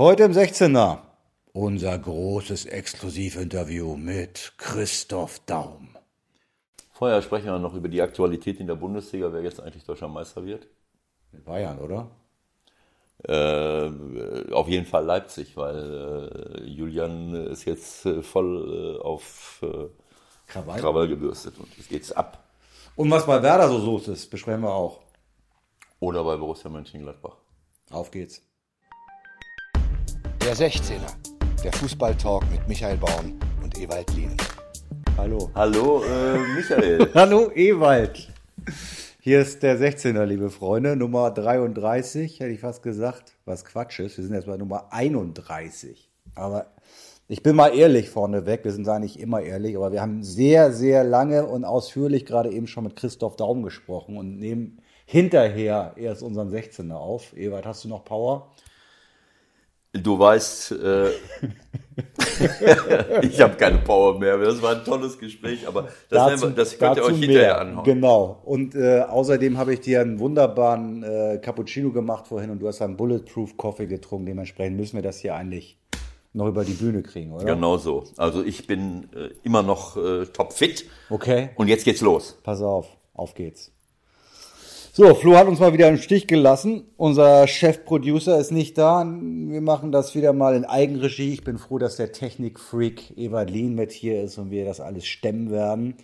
Heute im 16er unser großes Exklusivinterview mit Christoph Daum. Vorher sprechen wir noch über die Aktualität in der Bundesliga, wer jetzt eigentlich deutscher Meister wird. Mit Bayern, oder? Äh, auf jeden Fall Leipzig, weil äh, Julian ist jetzt äh, voll äh, auf äh, Krawall. Krawall gebürstet und jetzt geht's ab. Und was bei Werder so los ist, besprechen wir auch. Oder bei Borussia Mönchengladbach. Auf geht's. Der 16er, der Fußballtalk mit Michael Baum und Ewald Lien. Hallo. Hallo äh, Michael. Hallo Ewald. Hier ist der 16er, liebe Freunde, Nummer 33, hätte ich fast gesagt, was Quatsch ist. Wir sind jetzt bei Nummer 31. Aber ich bin mal ehrlich vorneweg, wir sind eigentlich immer ehrlich, aber wir haben sehr, sehr lange und ausführlich gerade eben schon mit Christoph Daum gesprochen und nehmen hinterher erst unseren 16er auf. Ewald, hast du noch Power? Du weißt, äh, ich habe keine Power mehr. Das war ein tolles Gespräch, aber das, Dazu- wir- das könnt ihr euch hinterher mehr. anhauen. Genau. Und äh, außerdem habe ich dir einen wunderbaren äh, Cappuccino gemacht vorhin und du hast einen Bulletproof Coffee getrunken. Dementsprechend müssen wir das hier eigentlich noch über die Bühne kriegen, oder? Genau so. Also ich bin äh, immer noch äh, topfit Okay, und jetzt geht's los. pass auf. Auf geht's. So, Flo hat uns mal wieder im Stich gelassen. Unser Chefproducer ist nicht da. Wir machen das wieder mal in Eigenregie. Ich bin froh, dass der Technikfreak Ewald Lien mit hier ist und wir das alles stemmen werden.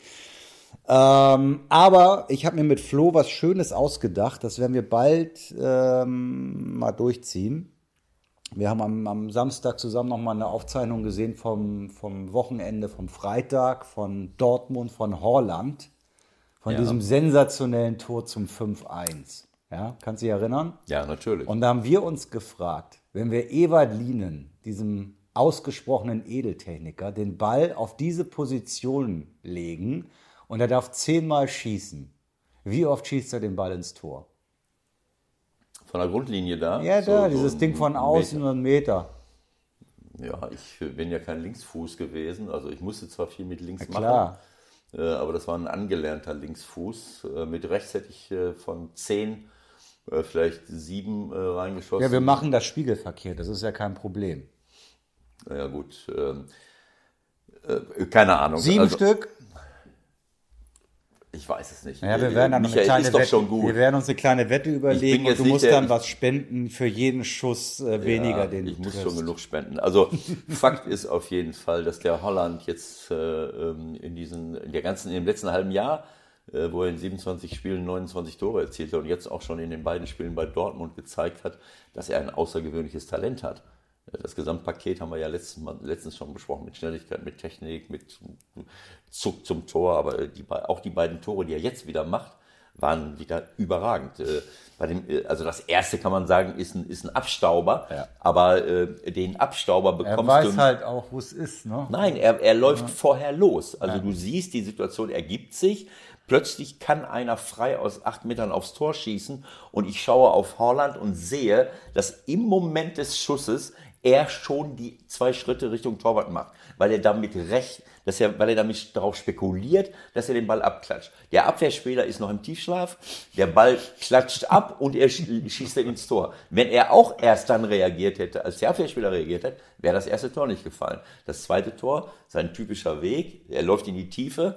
Ähm, aber ich habe mir mit Flo was Schönes ausgedacht. Das werden wir bald ähm, mal durchziehen. Wir haben am, am Samstag zusammen nochmal eine Aufzeichnung gesehen vom, vom Wochenende, vom Freitag, von Dortmund, von Holland. Von Ja. diesem sensationellen Tor zum 5-1. Ja, kannst du dich erinnern? Ja, natürlich. Und da haben wir uns gefragt, wenn wir Ewald Lienen, diesem ausgesprochenen Edeltechniker, den Ball auf diese Position legen und er darf zehnmal schießen, wie oft schießt er den Ball ins Tor? Von der Grundlinie da? Ja, so- da, so dieses ein Ding von außen Meter. und einen Meter. Ja, ich bin ja kein Linksfuß gewesen. Also ich musste zwar viel mit links Na klar. machen, äh, aber das war ein angelernter Linksfuß. Äh, mit rechts hätte ich äh, von zehn äh, vielleicht sieben äh, reingeschossen. Ja, wir machen das spiegelverkehrt, das ist ja kein Problem. Ja gut. ähm, äh, keine Ahnung. Sieben Also, Stück? Ich weiß es nicht. Ja, wir werden dann noch eine Michael kleine Wette, schon gut. wir werden uns eine kleine Wette überlegen und du musst der- dann was spenden für jeden Schuss äh, weniger, Ja, den ich du muss triffst. schon genug spenden. Also Fakt ist auf jeden Fall, dass der Holland jetzt äh, ähm, in diesen, in der ganzen, im letzten halben Jahr, äh, wo er in 27 Spielen 29 Tore erzielt hat und jetzt auch schon in den beiden Spielen bei Dortmund gezeigt hat, dass er ein außergewöhnliches Talent hat. Das Gesamtpaket haben wir ja letztens, mal, letztens schon besprochen, mit Schnelligkeit, mit Technik, mit Zuck zum Tor, aber die, auch die beiden Tore, die er jetzt wieder macht, waren wieder überragend. Äh, Bei dem, äh, also das erste kann man sagen, ist ein, ist ein Abstauber, Ja. aber äh, den Abstauber Er bekommst weiß du. halt auch, wo es ist, ne? Nein, er, er läuft vorher los. Also du siehst, die Situation ergibt sich. Plötzlich kann einer frei aus acht Metern aufs Tor schießen und ich schaue auf Holland und sehe, dass im Moment des Schusses er schon die zwei Schritte Richtung Torwart macht, weil er damit recht, dass er, weil er damit darauf spekuliert, dass er den Ball abklatscht. Der Abwehrspieler ist noch im Tiefschlaf, der Ball klatscht ab und er sch- schießt dann ins Tor. Wenn er auch erst dann reagiert hätte, als der Abwehrspieler reagiert hätte, wäre das erste Tor nicht gefallen. Das zweite Tor, sein typischer Weg, er läuft in die Tiefe.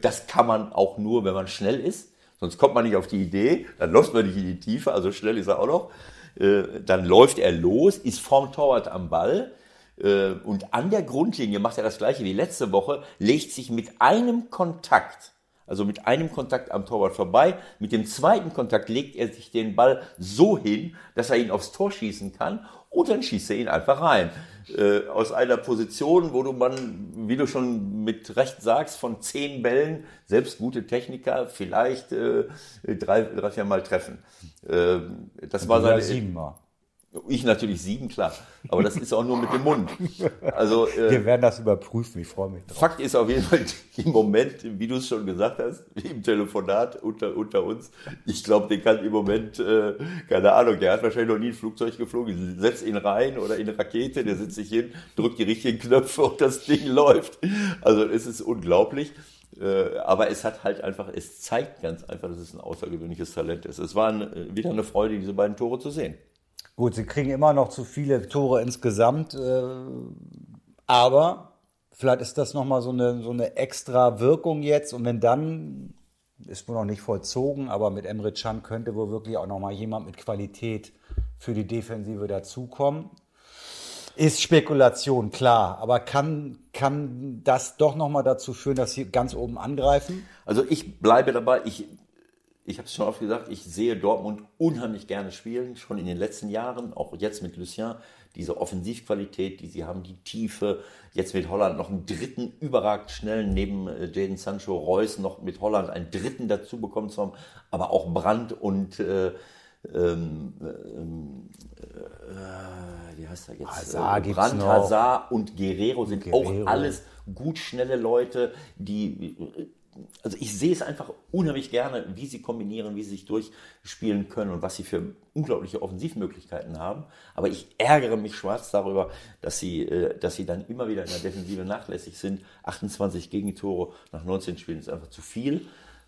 Das kann man auch nur, wenn man schnell ist. Sonst kommt man nicht auf die Idee, dann läuft man nicht in die Tiefe, also schnell ist er auch noch. Äh, Dann läuft er los, ist vorm Torwart am Ball. Äh, und an der Grundlinie macht er das gleiche wie letzte Woche, legt sich mit einem Kontakt, also mit einem Kontakt am Torwart vorbei, mit dem zweiten Kontakt legt er sich den Ball so hin, dass er ihn aufs Tor schießen kann und dann schießt er ihn einfach rein. Äh, aus einer Position, wo du man, wie du schon mit Recht sagst, von zehn Bällen, selbst gute Techniker, vielleicht äh, drei, drei, vier Mal treffen. Äh, das war seine, siebenmal. Ich natürlich sieben, klar. Aber das ist auch nur mit dem Mund. Also äh, Wir werden das überprüfen, ich freue mich drauf. Fakt ist auf jeden Fall im Moment, wie du es schon gesagt hast, im Telefonat unter, unter uns, ich glaube, den kann im Moment, äh, keine Ahnung, der hat wahrscheinlich noch nie ein Flugzeug geflogen, setzt ihn rein oder in eine Rakete, der setzt sich hin, drückt die richtigen Knöpfe und das Ding läuft. Also es ist unglaublich. Äh, aber es hat halt einfach, es zeigt ganz einfach, dass es ein außergewöhnliches Talent ist. Es war äh, wieder eine Freude, diese beiden Tore zu sehen. Gut, sie kriegen immer noch zu viele Tore insgesamt, äh, aber vielleicht ist das nochmal so eine, so eine extra Wirkung jetzt und wenn dann, ist wohl noch nicht vollzogen, aber mit Emre Can könnte wohl wirklich auch nochmal jemand mit Qualität für die Defensive dazukommen. Ist Spekulation, klar, aber kann, kann das doch nochmal dazu führen, dass sie ganz oben angreifen? Also ich bleibe dabei, ich ich habe es schon oft gesagt, ich sehe Dortmund unheimlich gerne spielen, schon in den letzten Jahren, auch jetzt mit Lucien, diese Offensivqualität, die sie haben, die Tiefe, jetzt mit Holland noch einen dritten überragend schnellen, neben äh, Jaden Sancho Reus noch mit Holland einen dritten dazu bekommen zu haben, aber auch Brandt und äh, ähm, ähm, äh, wie heißt er jetzt? Hazard äh, Brandt, Hazard und Guerrero sind Guerrero. auch alles gut schnelle Leute, die also ich sehe es einfach unheimlich gerne, wie sie kombinieren, wie sie sich durchspielen können und was sie für unglaubliche Offensivmöglichkeiten haben. Aber ich ärgere mich schwarz darüber, dass sie, äh, dass sie dann immer wieder in der Defensive nachlässig sind. 28 Gegentore nach 19 Spielen ist einfach zu viel.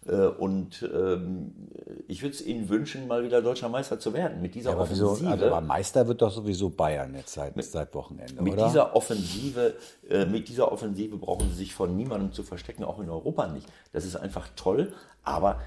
Äh, und ähm, ich würde es Ihnen wünschen, mal wieder deutscher Meister zu werden. Mit dieser ja, aber Offensive. Wieso, also aber Meister wird doch sowieso Bayern jetzt seit, mit, seit Wochenende. Mit oder? dieser Offensive, äh, mit dieser Offensive brauchen Sie sich von niemandem zu verstecken, auch in Europa nicht. Das ist einfach toll, aber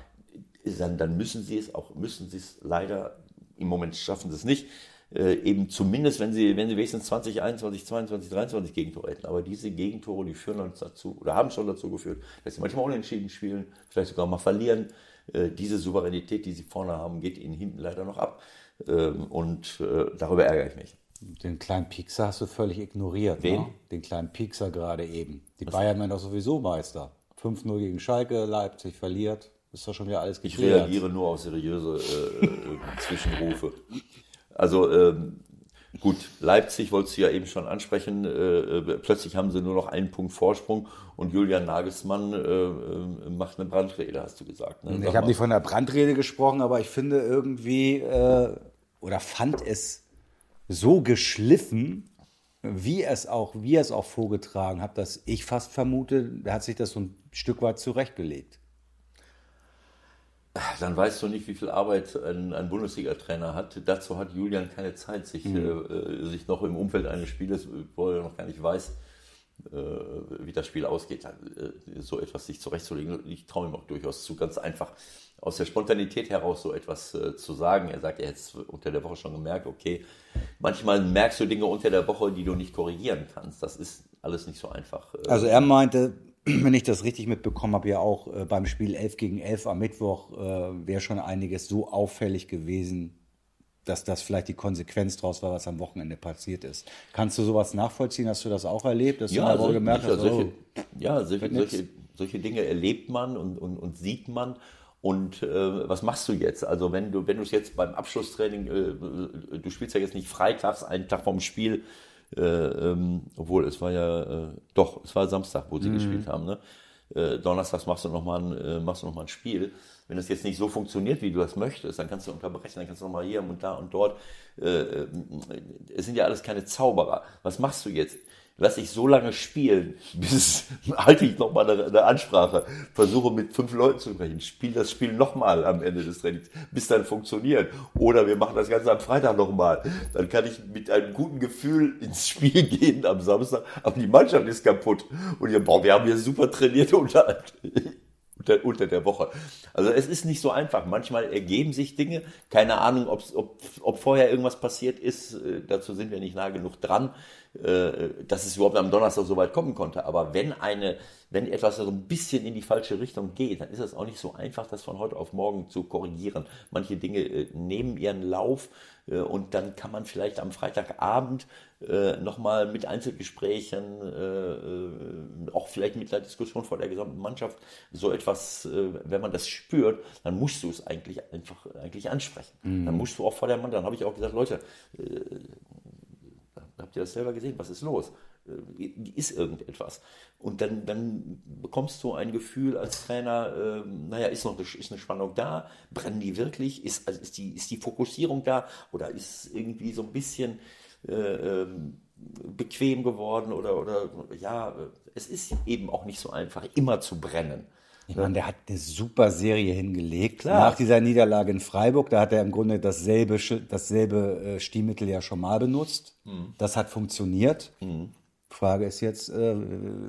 dann, dann müssen Sie es auch, müssen Sie es leider, im Moment schaffen Sie es nicht, äh, eben zumindest, wenn sie, wenn sie wenigstens 20, 21, 22, 23 Gegentore hätten. Aber diese Gegentore, die führen uns dazu oder haben schon dazu geführt, dass sie manchmal unentschieden spielen, vielleicht sogar mal verlieren. Äh, diese Souveränität, die sie vorne haben, geht ihnen hinten leider noch ab. Ähm, und äh, darüber ärgere ich mich. Den kleinen Piekser hast du völlig ignoriert. Wen? Ne? Den kleinen Piekser gerade eben. Die Was? Bayern werden doch sowieso Meister. 5-0 gegen Schalke, Leipzig verliert. Ist doch schon wieder alles geklärt. Ich reagiere nur auf seriöse äh, Zwischenrufe. Also ähm, gut, Leipzig wolltest du ja eben schon ansprechen. Äh, äh, plötzlich haben sie nur noch einen Punkt Vorsprung und Julian Nagelsmann äh, äh macht eine Brandrede, hast du gesagt. Ne? Ich habe nicht von der Brandrede gesprochen, aber ich finde irgendwie äh, oder fand es so geschliffen, wie es auch, wie er es auch vorgetragen hat, dass ich fast vermute, er hat sich das so ein Stück weit zurechtgelegt dann weißt du nicht, wie viel Arbeit ein, ein Bundesliga-Trainer hat. Dazu hat Julian keine Zeit, sich, mhm. äh, sich noch im Umfeld eines Spieles, wo er noch gar nicht weiß, äh, wie das Spiel ausgeht, äh, so etwas sich zurechtzulegen. Ich traue ihm auch durchaus zu, ganz einfach aus der Spontanität heraus so etwas äh, zu sagen. Er sagt, er hätte es unter der Woche schon gemerkt, okay, manchmal merkst du Dinge unter der Woche, die du nicht korrigieren kannst. Das ist alles nicht so einfach. Äh. Also er meinte, wenn ich das richtig mitbekommen habe, ja auch äh, beim Spiel 11 gegen 11 am Mittwoch äh, wäre schon einiges so auffällig gewesen, dass das vielleicht die Konsequenz daraus war, was am Wochenende passiert ist. Kannst du sowas nachvollziehen? Hast du das auch erlebt? Dass ja, du also, gemerkt hast, solche, oh, ja, solche, solche, solche, Dinge erlebt man und, und, und sieht man. Und äh, was machst du jetzt? Also wenn du wenn du es jetzt beim Abschlusstraining, äh, du spielst ja jetzt nicht freitags, einen Tag vom Spiel, äh, ähm, obwohl es war ja, äh, doch, es war Samstag, wo sie mhm. gespielt haben. Ne? Äh, Donnerstags machst du nochmal ein, äh, machst du noch mal ein Spiel. Wenn das jetzt nicht so funktioniert, wie du das möchtest, dann kannst du unterbrechen, dann kannst du nochmal hier und da und dort. Äh, äh, es sind ja alles keine Zauberer. Was machst du jetzt? Lass ich so lange spielen, bis halte ich nochmal eine, eine Ansprache, versuche mit fünf Leuten zu sprechen, spiele das Spiel nochmal am Ende des Trainings, bis dann funktioniert. Oder wir machen das Ganze am Freitag nochmal. Dann kann ich mit einem guten Gefühl ins Spiel gehen am Samstag, aber die Mannschaft ist kaputt. Und ihr, boah, wir haben hier super trainiert unter, unter, unter der Woche. Also es ist nicht so einfach. Manchmal ergeben sich Dinge. Keine Ahnung, ob, ob vorher irgendwas passiert ist. Äh, dazu sind wir nicht nah genug dran. Äh, dass es überhaupt am Donnerstag so weit kommen konnte. Aber wenn eine, wenn etwas so ein bisschen in die falsche Richtung geht, dann ist es auch nicht so einfach, das von heute auf morgen zu korrigieren. Manche Dinge äh, nehmen ihren Lauf und dann kann man vielleicht am Freitagabend nochmal mit Einzelgesprächen, auch vielleicht mit einer Diskussion vor der gesamten Mannschaft, so etwas, wenn man das spürt, dann musst du es eigentlich einfach eigentlich ansprechen. Mhm. Dann musst du auch vor der Mannschaft, dann habe ich auch gesagt, Leute, habt ihr das selber gesehen? Was ist los? Äh, ist irgendetwas. Und dann, dann bekommst du ein Gefühl als Trainer, äh, naja, ist noch eine, ist eine Spannung da? Brennen die wirklich? Ist, also ist, die, ist die Fokussierung da? Oder ist irgendwie so ein bisschen äh, ähm, bequem geworden? Oder, oder ja, es ist eben auch nicht so einfach, immer zu brennen. Ich meine, der hat eine super Serie hingelegt. Klar. Nach dieser Niederlage in Freiburg, da hat er im Grunde dasselbe, dasselbe äh, Stilmittel ja schon mal benutzt. Mhm. Das hat funktioniert. Mhm. Frage ist jetzt, äh,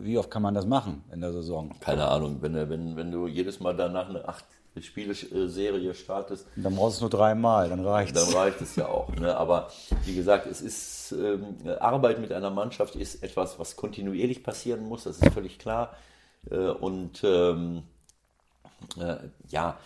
wie oft kann man das machen in der Saison? Keine Ahnung, wenn, wenn, wenn du jedes Mal danach eine acht Spieleserie startest. Dann brauchst du es nur dreimal, dann reicht es. Dann reicht es ja auch. Ne? Aber wie gesagt, es ist ähm, Arbeit mit einer Mannschaft ist etwas, was kontinuierlich passieren muss, das ist völlig klar. Äh, und ähm, äh, ja,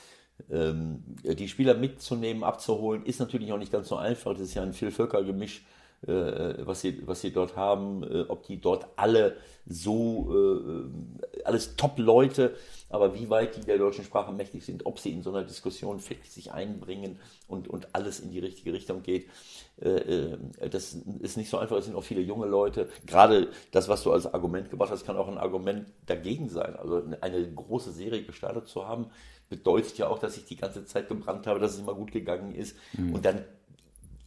ähm, die Spieler mitzunehmen, abzuholen, ist natürlich auch nicht ganz so einfach. Das ist ja ein Vielvölkergemisch. Äh, was, sie, was sie dort haben, äh, ob die dort alle so, äh, alles Top-Leute, aber wie weit die der deutschen Sprache mächtig sind, ob sie in so einer Diskussion sich einbringen und, und alles in die richtige Richtung geht, das ist nicht so einfach. Es sind auch viele junge Leute. Gerade das, was du als Argument gebracht hast, kann auch ein Argument dagegen sein. Also eine große Serie gestartet zu haben, bedeutet ja auch, dass ich die ganze Zeit gebrannt habe, dass es immer gut gegangen ist. Mhm. Und dann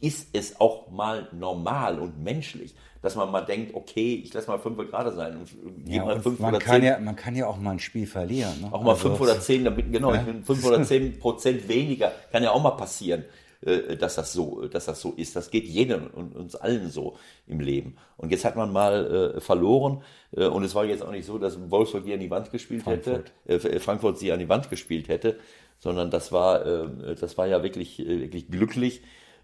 ist es auch mal normal und menschlich, dass man mal denkt, okay, ich lasse mal fünf gerade sein und ja, mal fünf man oder kann zehn. Ja, man kann ja auch mal ein Spiel verlieren. Ne? Auch mal also, fünf oder zehn, damit, genau, ja? fünf oder zehn Prozent weniger, kann ja auch mal passieren, äh, dass das so, dass das so ist. Das geht jedem und uns allen so im Leben. Und jetzt hat man mal äh, verloren äh, und es war jetzt auch nicht so, dass Wolfsburg die an die Wand gespielt Frankfurt. hätte, äh, Frankfurt sie an die Wand gespielt hätte, sondern das war, äh, das war ja wirklich, wirklich glücklich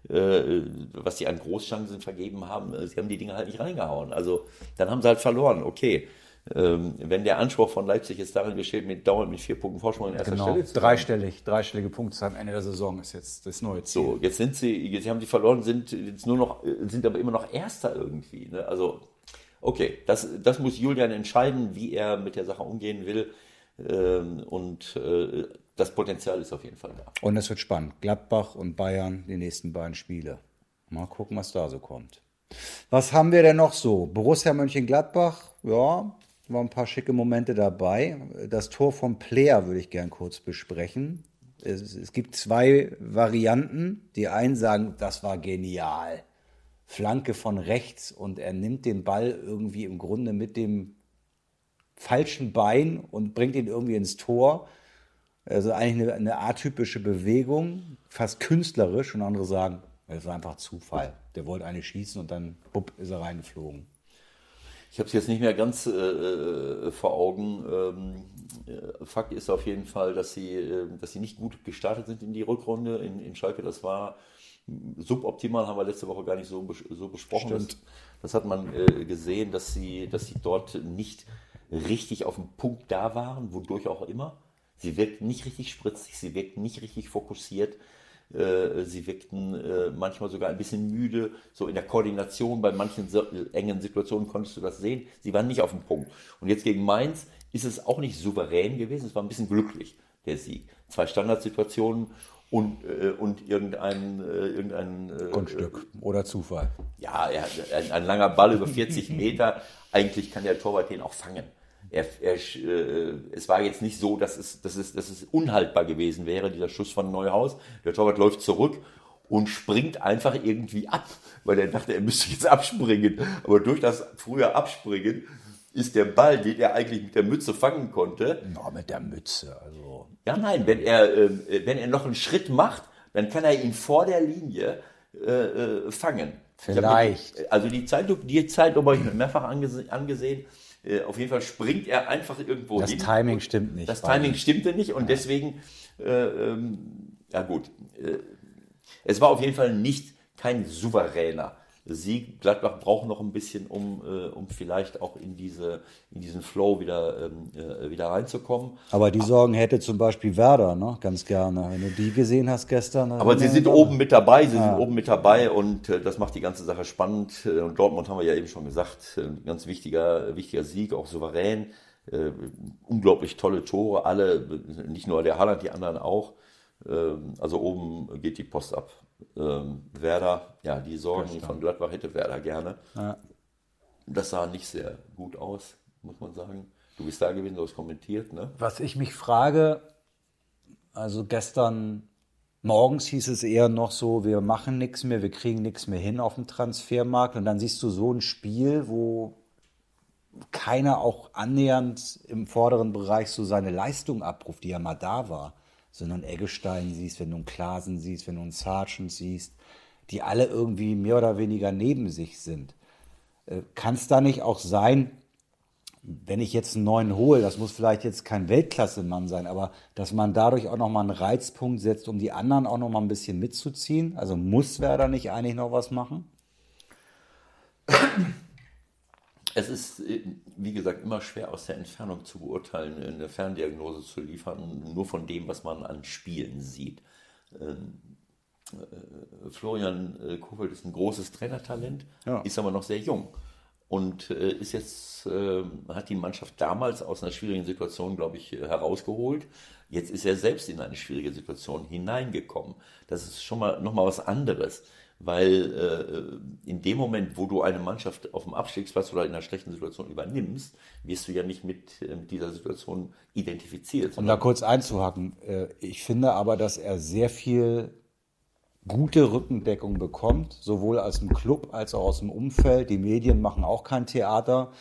äh, was sie an Großchancen vergeben haben, äh, sie haben die Dinge halt nicht reingehauen. Also dann haben sie halt verloren. Okay. Ähm, wenn der Anspruch von Leipzig jetzt darin besteht, mit dauernd mit vier Punkten Vorsprung in erster genau. Stelle zu Dreistellig, dreistellige Punkte am Ende der Saison ist jetzt das neue Ziel. So, jetzt sind sie, jetzt haben sie verloren, sind jetzt nur noch, sind aber immer noch Erster irgendwie. Ne? Also, okay, das, das muss Julian entscheiden, wie er mit der Sache umgehen will. Ähm, und äh, das Potenzial ist auf jeden Fall da. Und es wird spannend. Gladbach und Bayern, die nächsten beiden Spiele. Mal gucken, was da so kommt. Was haben wir denn noch so? Borussia Mönchengladbach, ja, waren ein paar schicke Momente dabei. Das Tor vom Player würde ich gern kurz besprechen. Es, es gibt zwei Varianten. Die einen sagen, das war genial. Flanke von rechts und er nimmt den Ball irgendwie im Grunde mit dem falschen Bein und bringt ihn irgendwie ins Tor. Also eigentlich eine, eine atypische Bewegung, fast künstlerisch. Und andere sagen, es war einfach Zufall. Der wollte eine schießen und dann bupp, ist er reingeflogen. Ich habe es jetzt nicht mehr ganz äh, äh, vor Augen. Ähm, äh, Fakt ist auf jeden Fall, dass sie, äh, dass sie nicht gut gestartet sind in die Rückrunde in, in Schalke. Das war suboptimal, haben wir letzte Woche gar nicht so, so besprochen. Das, das, hat man äh, gesehen, dass sie, dass sie dort nicht richtig auf dem Punkt da waren, wodurch auch immer. Sie wirkten nicht richtig spritzig, sie wirkten nicht richtig fokussiert. Äh, sie wirkten äh, manchmal sogar ein bisschen müde, so in der Koordination. Bei manchen engen Situationen konntest du das sehen. Sie waren nicht auf dem Punkt. Und jetzt gegen Mainz ist es auch nicht souverän gewesen, es war ein bisschen glücklich, der Sieg. Zwei Standardsituationen und, äh, und irgendein, irgendein Grundstück oder Zufall. Ja, ein, ein langer Ball über 40 Meter. Eigentlich kann der Torwart den auch fangen er, er, äh, es war jetzt nicht so, dass es, dass, es, dass es unhaltbar gewesen wäre, dieser Schuss von Neuhaus. Der Torwart läuft zurück und springt einfach irgendwie ab, weil er dachte, er müsste jetzt abspringen. Aber durch das frühe Abspringen ist der Ball, den er eigentlich mit der Mütze fangen konnte. Ja, mit der Mütze, also. Ja, nein, wenn er, äh, wenn er noch einen Schritt macht, dann kann er ihn vor der Linie äh, äh fangen. Vielleicht. Mir, also die Zeit, die Zeit habe ich mir mehrfach angesehen äh, auf jeden Fall springt er einfach irgendwo das hin. Das Timing stimmt nicht. Das Timing stimmte nicht und ja. deswegen, äh, ähm, ja gut, äh, es war auf jeden Fall nicht kein souveräner Sieg. Gladbach braucht noch ein bisschen, um, äh, um vielleicht auch in, diese, in diesen Flow wieder, ähm, äh, wieder reinzukommen. Aber die Sorgen hätte zum Beispiel Werder, ne? ganz gerne. Wenn du die gesehen hast gestern. Aber sie sind oben mit dabei, sie ah. sind oben mit dabei und äh, das macht die ganze Sache spannend. Äh, und Dortmund haben wir ja eben schon gesagt, ein ganz wichtiger, wichtiger Sieg, auch souverän. Äh, unglaublich tolle Tore, alle, nicht nur der Haaland, die anderen auch. Ähm, also oben geht die Post ab ähm, Werder, ja, die Sorgen von Gladbach hätte Werder gerne. Ja. Das sah nicht sehr gut aus, muss man sagen. Du bist da gewesen, du hast kommentiert, ne? Was ich mich frage, also gestern morgens hieß es eher noch so, wir machen nichts mehr, wir kriegen nichts mehr hin auf dem Transfermarkt und dann siehst du so ein Spiel, wo keiner auch annähernd im vorderen Bereich so seine Leistung abruft, die ja mal da war. Sondern Eggestein siehst, wenn du einen Klasen siehst, wenn du einen Sargent siehst, die alle irgendwie mehr oder weniger neben sich sind. Äh, Kann es da nicht auch sein, wenn ich jetzt einen neuen hole, das muss vielleicht jetzt kein Weltklasse-Mann sein, aber dass man dadurch auch nochmal einen Reizpunkt setzt, um die anderen auch nochmal ein bisschen mitzuziehen? Also muss Werder nicht eigentlich noch was machen? Es ist, äh, wie gesagt, immer schwer aus der Entfernung zu beurteilen, eine Ferndiagnose zu liefern, nur von dem, was man an Spielen sieht. Ähm, äh, Florian äh, Kofeld ist ein großes Trainertalent, Ja. ist aber noch sehr jung und äh, ist jetzt, äh, hat die Mannschaft damals aus einer schwierigen Situation, glaube ich, äh, herausgeholt. Jetzt ist er selbst in eine schwierige Situation hineingekommen. Das ist schon mal noch mal was anderes, weil äh, in dem Moment, wo du eine Mannschaft auf dem Abstiegsplatz oder in einer schlechten Situation übernimmst, wirst du ja nicht mit, äh, dieser Situation identifiziert. Um da kurz einzuhaken, äh, ich finde aber, dass er sehr viel gute Rückendeckung bekommt, sowohl aus dem Club als auch aus dem Umfeld. Die Medien machen auch kein Theater.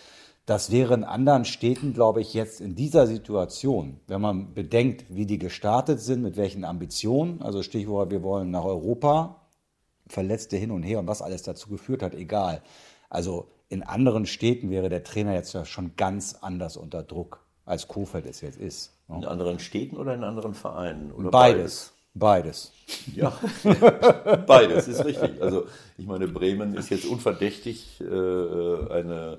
Das wäre in anderen Städten, glaube ich, jetzt in dieser Situation, wenn man bedenkt, wie die gestartet sind, mit welchen Ambitionen, also Stichwort, wir wollen nach Europa, Verletzte hin und her und was alles dazu geführt hat, egal. Also in anderen Städten wäre der Trainer jetzt ja schon ganz anders unter Druck, als Kofeld es jetzt ist. ne? in anderen Städten oder in anderen Vereinen? Oder Beides. Beides. Ja, beides ist richtig. Also ich meine, Bremen ist jetzt unverdächtig, äh, eine,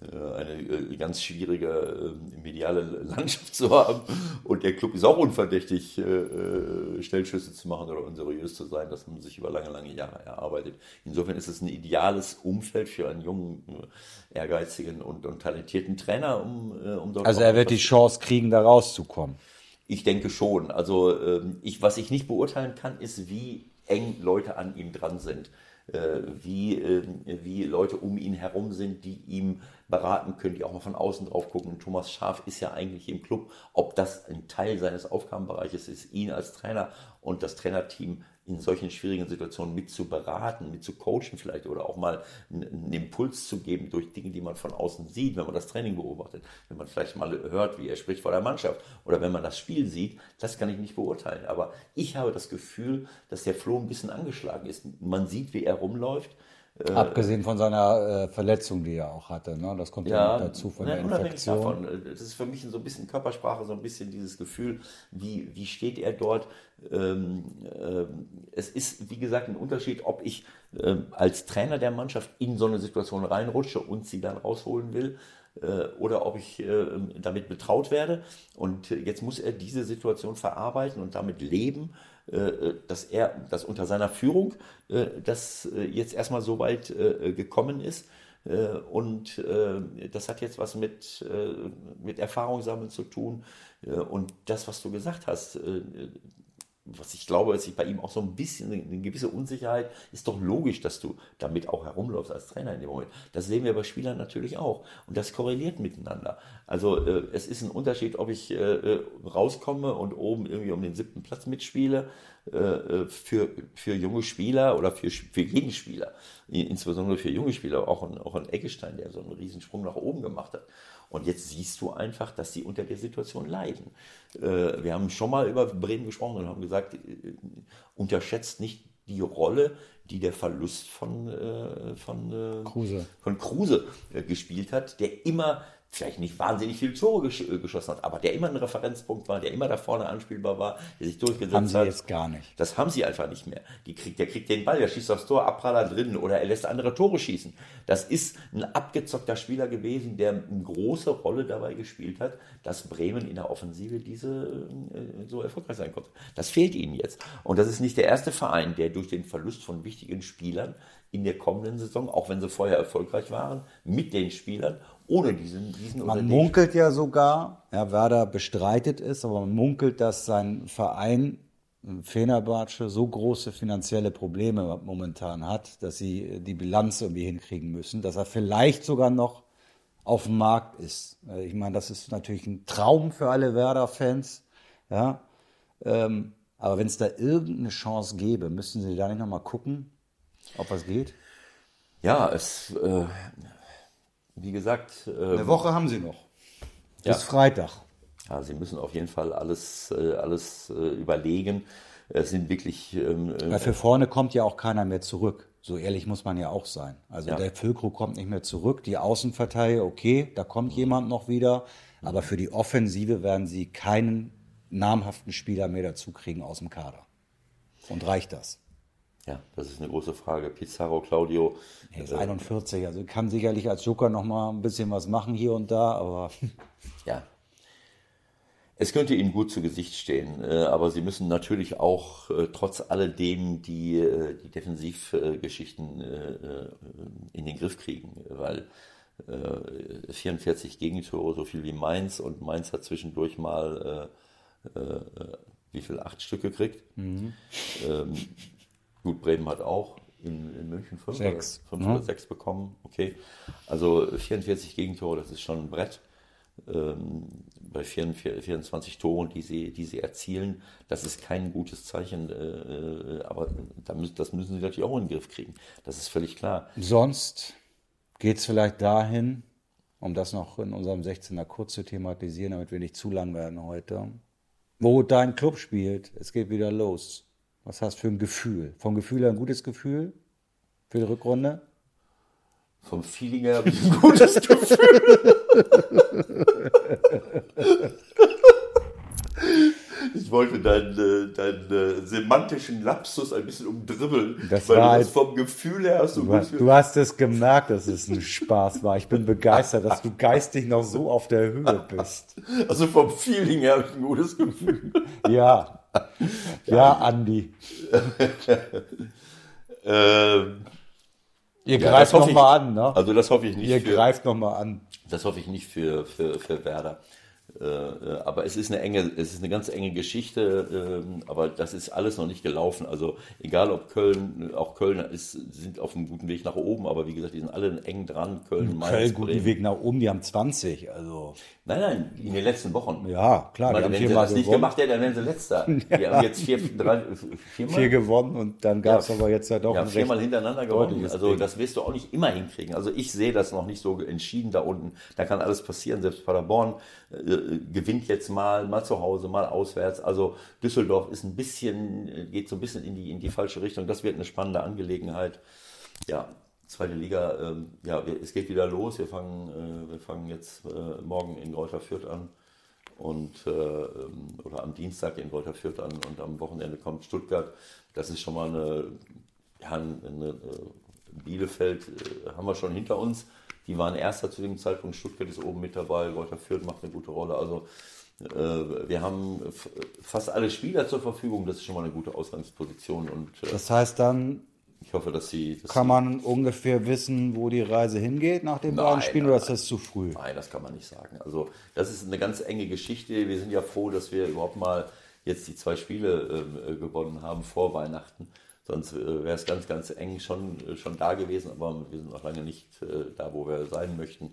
eine äh, ganz schwierige äh, mediale Landschaft zu haben. Und der Club ist auch unverdächtig, äh, äh, Stellschüsse zu machen oder unseriös zu sein. Das haben sich über lange, lange Jahre erarbeitet. Insofern ist es ein ideales Umfeld für einen jungen, äh, ehrgeizigen und, und talentierten Trainer, um, äh, um dort Also er wird die Chance kriegen, da rauszukommen. ich denke schon. Also ähm, ich, was ich nicht beurteilen kann, ist, wie eng Leute an ihm dran sind. Äh, wie, ähm, wie Leute um ihn herum sind, die ihm beraten können, die auch mal von außen drauf gucken. Thomas Schaf ist ja eigentlich im Club. Ob das ein Teil seines Aufgabenbereiches ist, ihn als Trainer und das Trainerteam in solchen schwierigen Situationen mit zu beraten, mit zu coachen vielleicht oder auch mal einen Impuls zu geben durch Dinge, die man von außen sieht, wenn man das Training beobachtet, wenn man vielleicht mal hört, wie er spricht vor der Mannschaft oder wenn man das Spiel sieht, das kann ich nicht beurteilen. Aber ich habe das Gefühl, dass der Flo ein bisschen angeschlagen ist. Man sieht, wie er rumläuft. Abgesehen von seiner äh, Verletzung, die er auch hatte. Ne? Das kommt ja, noch dazu von nein, der Infektion. davon. äh, Das ist für mich so ein bisschen Körpersprache, so ein bisschen dieses Gefühl, wie, wie steht er dort. Ähm, ähm, es ist, wie gesagt, ein Unterschied, ob ich ähm, als Trainer der Mannschaft in so eine Situation reinrutsche und sie dann rausholen will äh, oder ob ich äh, damit betraut werde. Und äh, jetzt muss er diese Situation verarbeiten und damit leben, äh, dass er, dass unter seiner Führung äh, das äh, jetzt erstmal so weit äh, gekommen ist. Äh, Und äh, das hat jetzt was mit, äh, mit Erfahrung sammeln zu tun. Äh, Und das, was du gesagt hast, äh, was ich glaube, dass sich bei ihm auch so ein bisschen eine gewisse Unsicherheit ist doch logisch, dass du damit auch herumläufst als Trainer in dem Moment. Das sehen wir bei Spielern natürlich auch. Und das korreliert miteinander. Also äh, es ist ein Unterschied, ob ich äh, äh, rauskomme und oben irgendwie um den siebten Platz mitspiele äh, äh, für, für junge Spieler oder für, für jeden Spieler. Insbesondere für junge Spieler, auch ein, auch ein Eggestein, der so einen Riesensprung nach oben gemacht hat. Und jetzt siehst du einfach, dass sie unter der Situation leiden. Äh, wir haben schon mal über Bremen gesprochen und haben gesagt, äh, unterschätzt nicht die Rolle, die der Verlust von, äh, von, Kruse. von Kruse gespielt hat, der immer vielleicht nicht wahnsinnig viele Tore gesch äh, geschossen hat, aber der immer ein Referenzpunkt war, der immer da vorne anspielbar war, der sich durchgesetzt Haben sie hat. jetzt gar nicht. Das haben sie einfach nicht mehr. Die kriegt, der kriegt den Ball, der schießt aufs Tor, Abpraller drin oder er lässt andere Tore schießen. Das ist ein abgezockter Spieler gewesen, der eine große Rolle dabei gespielt hat, dass Bremen in der Offensive diese äh, so erfolgreich sein konnte. Das fehlt ihnen jetzt. Und das ist nicht der erste Verein, der durch den Verlust von wichtigen Spielern in der kommenden Saison, auch wenn sie vorher erfolgreich waren, mit den Spielern, ohne diesen, diesen Man munkelt ja sogar, ja, Werder bestreitet es, aber man munkelt, dass sein Verein Fenerbahce so große finanzielle Probleme momentan hat, dass sie die Bilanz irgendwie hinkriegen müssen, dass er vielleicht sogar noch auf dem Markt ist. Äh, Ich meine, das ist natürlich ein Traum für alle Werder-Fans, ja. Ähm, aber wenn es da irgendeine Chance gäbe, müssten sie da nicht nochmal gucken, ob was geht? Ja, es, äh, wie gesagt. Eine ähm, Woche haben sie noch. Bis ja. Freitag. Ja, sie müssen auf jeden Fall alles, äh, alles äh, überlegen. Es sind wirklich. Ähm, Weil für vorne kommt ja auch keiner mehr zurück. So ehrlich muss man ja auch sein. Also ja. der Füllkrug kommt nicht mehr zurück. Die Außenverteidiger, okay, da kommt mhm. jemand noch wieder. Aber für die Offensive werden sie keinen namhaften Spieler mehr dazu kriegen aus dem Kader. Und reicht das? Ja, das ist eine große Frage. Pizarro, Claudio. Er ist 41, also kann sicherlich als Joker noch mal ein bisschen was machen hier und da, aber. Ja. Es könnte ihnen gut zu Gesicht stehen, äh, aber sie müssen natürlich auch äh, trotz alledem die, äh, die Defensivgeschichten in den Griff kriegen, weil 44 Gegentore, so viel wie Mainz und Mainz hat zwischendurch mal wie viel? Acht Stück gekriegt. Mhm. Ähm, Gut, Bremen hat auch in, in München fünf, sechs. Oder, fünf mhm. oder sechs bekommen. Okay. Also 44 Gegentore, das ist schon ein Brett. Ähm, bei 24, 24 Toren, die sie, die sie erzielen, das ist kein gutes Zeichen. Äh, äh aber da müssen, das müssen sie natürlich auch in den Griff kriegen. Das ist völlig klar. Sonst geht es vielleicht dahin, um das noch in unserem 16er kurz zu thematisieren, damit wir nicht zu lang werden heute, wo dein Club spielt. Es geht wieder los. Was hast du für ein Gefühl? Vom Gefühl her ein gutes Gefühl für die Rückrunde? Vom Feeling her habe ich ein gutes Gefühl. ich wollte deinen, deinen semantischen Lapsus ein bisschen umdribbeln. Das weil war halt, vom Gefühl her hast du, du, hast, du hast es gemerkt, dass es ein Spaß war. Ich bin begeistert, dass du geistig noch so auf der Höhe bist. Also vom Feeling her habe ich ein gutes Gefühl. Ja, ja, Andi. ähm, Ihr ja, greift nochmal an, ne? Also das hoffe ich nicht. Ihr für, greift nochmal an. Das hoffe ich nicht für, für, für Werder. Äh, äh, aber es ist eine enge, es ist eine ganz enge Geschichte, ähm, aber das ist alles noch nicht gelaufen. Also egal ob Köln, auch Köln ist, sind auf einem guten Weg nach oben, aber wie gesagt, die sind alle eng dran. Köln, Mainz, Köln, guten Bremen. Weg nach oben, die haben 20, also. Nein, nein, in den letzten Wochen. Ja, klar. Meine, wenn sie das nicht gemacht hätten, dann wären sie letzter. Die haben jetzt vier, drei, viermal. Vier gewonnen und dann gab es ja, aber jetzt ja doch ja, viermal hintereinander gewonnen. Also Ding. das wirst du auch nicht immer hinkriegen. Also ich sehe das noch nicht so entschieden da unten. Da kann alles passieren. Selbst Paderborn gewinnt jetzt mal, mal zu Hause, mal auswärts. Also Düsseldorf ist ein bisschen, geht so ein bisschen in die, in die falsche Richtung. Das wird eine spannende Angelegenheit. Ja, zweite Liga, ähm, ja, es geht wieder los. Wir fangen, äh, wir fangen jetzt äh, morgen in Greuther Fürth an und äh, ähm, oder am Dienstag in Greuther Fürth an und am Wochenende kommt Stuttgart. Das ist schon mal eine, ja, eine, eine äh, Bielefeld äh, haben wir schon hinter uns. Die waren erster zu dem Zeitpunkt. Stuttgart ist oben mit dabei. Greuther Fürth macht eine gute Rolle. Also äh, wir haben fast alle Spieler zur Verfügung. Das ist schon mal eine gute Ausgangsposition. Und, das heißt dann, ich hoffe, dass sie. Dass kann man ungefähr wissen, wo die Reise hingeht nach den beiden Spielen oder ist das zu früh? Nein, das kann man nicht sagen. Also, das ist eine ganz enge Geschichte. Wir sind ja froh, dass wir überhaupt mal jetzt die zwei Spiele äh, gewonnen haben vor Weihnachten. Sonst äh, wäre es ganz, ganz eng schon, äh, schon da gewesen, aber wir sind noch lange nicht äh, da, wo wir sein möchten.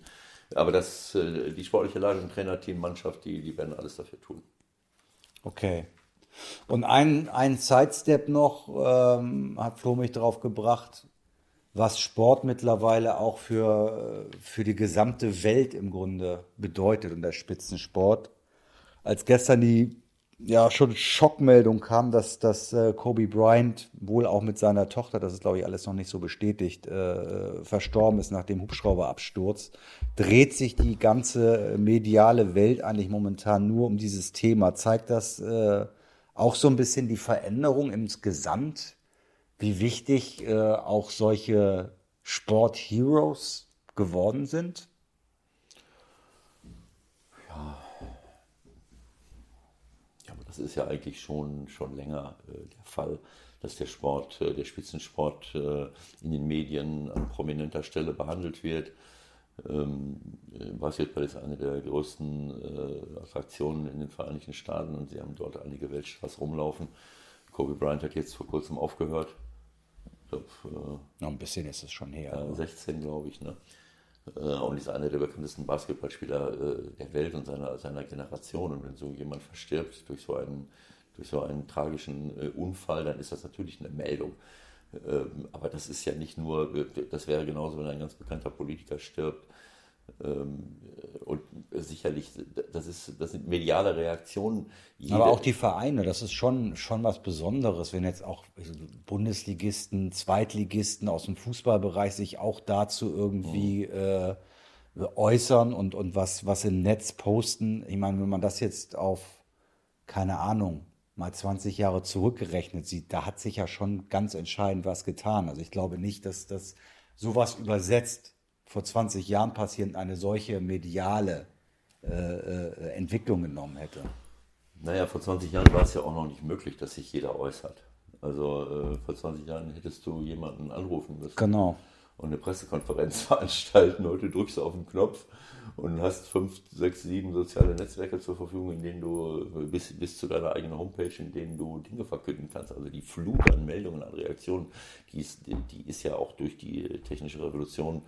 Aber das, äh, die sportliche Leitung, Trainerteam, Mannschaft, die, die werden alles dafür tun. Okay. Und ein, ein Sidestep noch ähm, hat Flo mich darauf gebracht, was Sport mittlerweile auch für, für die gesamte Welt im Grunde bedeutet und der Spitzensport. Als gestern die ja schon Schockmeldung kam, dass, dass äh, Kobe Bryant wohl auch mit seiner Tochter, das ist glaube ich alles noch nicht so bestätigt, äh, verstorben ist nach dem Hubschrauberabsturz, dreht sich die ganze mediale Welt eigentlich momentan nur um dieses Thema. Zeigt das äh, auch so ein bisschen die Veränderung insgesamt, wie wichtig äh, auch solche Sport-Heroes geworden sind? Ja. ja, aber das ist ja eigentlich schon, schon länger äh, der Fall, dass der Sport, äh, der Spitzensport äh, in den Medien an prominenter Stelle behandelt wird ähm, Basketball ist eine der größten Attraktionen in den Vereinigten Staaten und sie haben dort einige Weltstars rumlaufen. Kobe Bryant hat jetzt vor kurzem aufgehört. Ich glaub, Noch ein bisschen ist es schon her. Äh, 16, glaube ich. Ne? Äh, und ist einer der bekanntesten Basketballspieler äh, der Welt und seiner, seiner Generation. Und wenn so jemand verstirbt durch so einen, durch so einen tragischen äh, Unfall, dann ist das natürlich eine Meldung. Ähm, aber das ist ja nicht nur, das wäre genauso, wenn ein ganz bekannter Politiker stirbt. Ähm, und sicherlich, das, ist, das sind mediale Reaktionen. Jede Aber auch die Vereine, das ist schon, schon was Besonderes, wenn jetzt auch Bundesligisten, Zweitligisten aus dem Fußballbereich sich auch dazu irgendwie mhm. äh, äußern und, und was, was im Netz posten. Ich meine, wenn man das jetzt auf, keine Ahnung, mal 20 Jahre zurückgerechnet sieht, da hat sich ja schon ganz entscheidend was getan. Also ich glaube nicht, dass das sowas übersetzt vor 20 Jahren passiert, eine solche mediale äh, äh, Entwicklung genommen hätte. Naja, vor 20 Jahren war es ja auch noch nicht möglich, dass sich jeder äußert. Also äh, vor 20 Jahren hättest du jemanden anrufen müssen. Genau. Und eine Pressekonferenz veranstalten. Heute drückst du auf den Knopf und hast fünf, sechs, sieben soziale Netzwerke zur Verfügung, in denen du bis, bis zu deiner eigenen Homepage, in denen du Dinge verkünden kannst. Also die Flut an Meldungen, an Reaktionen, die ist, die ist ja auch durch die technische Revolution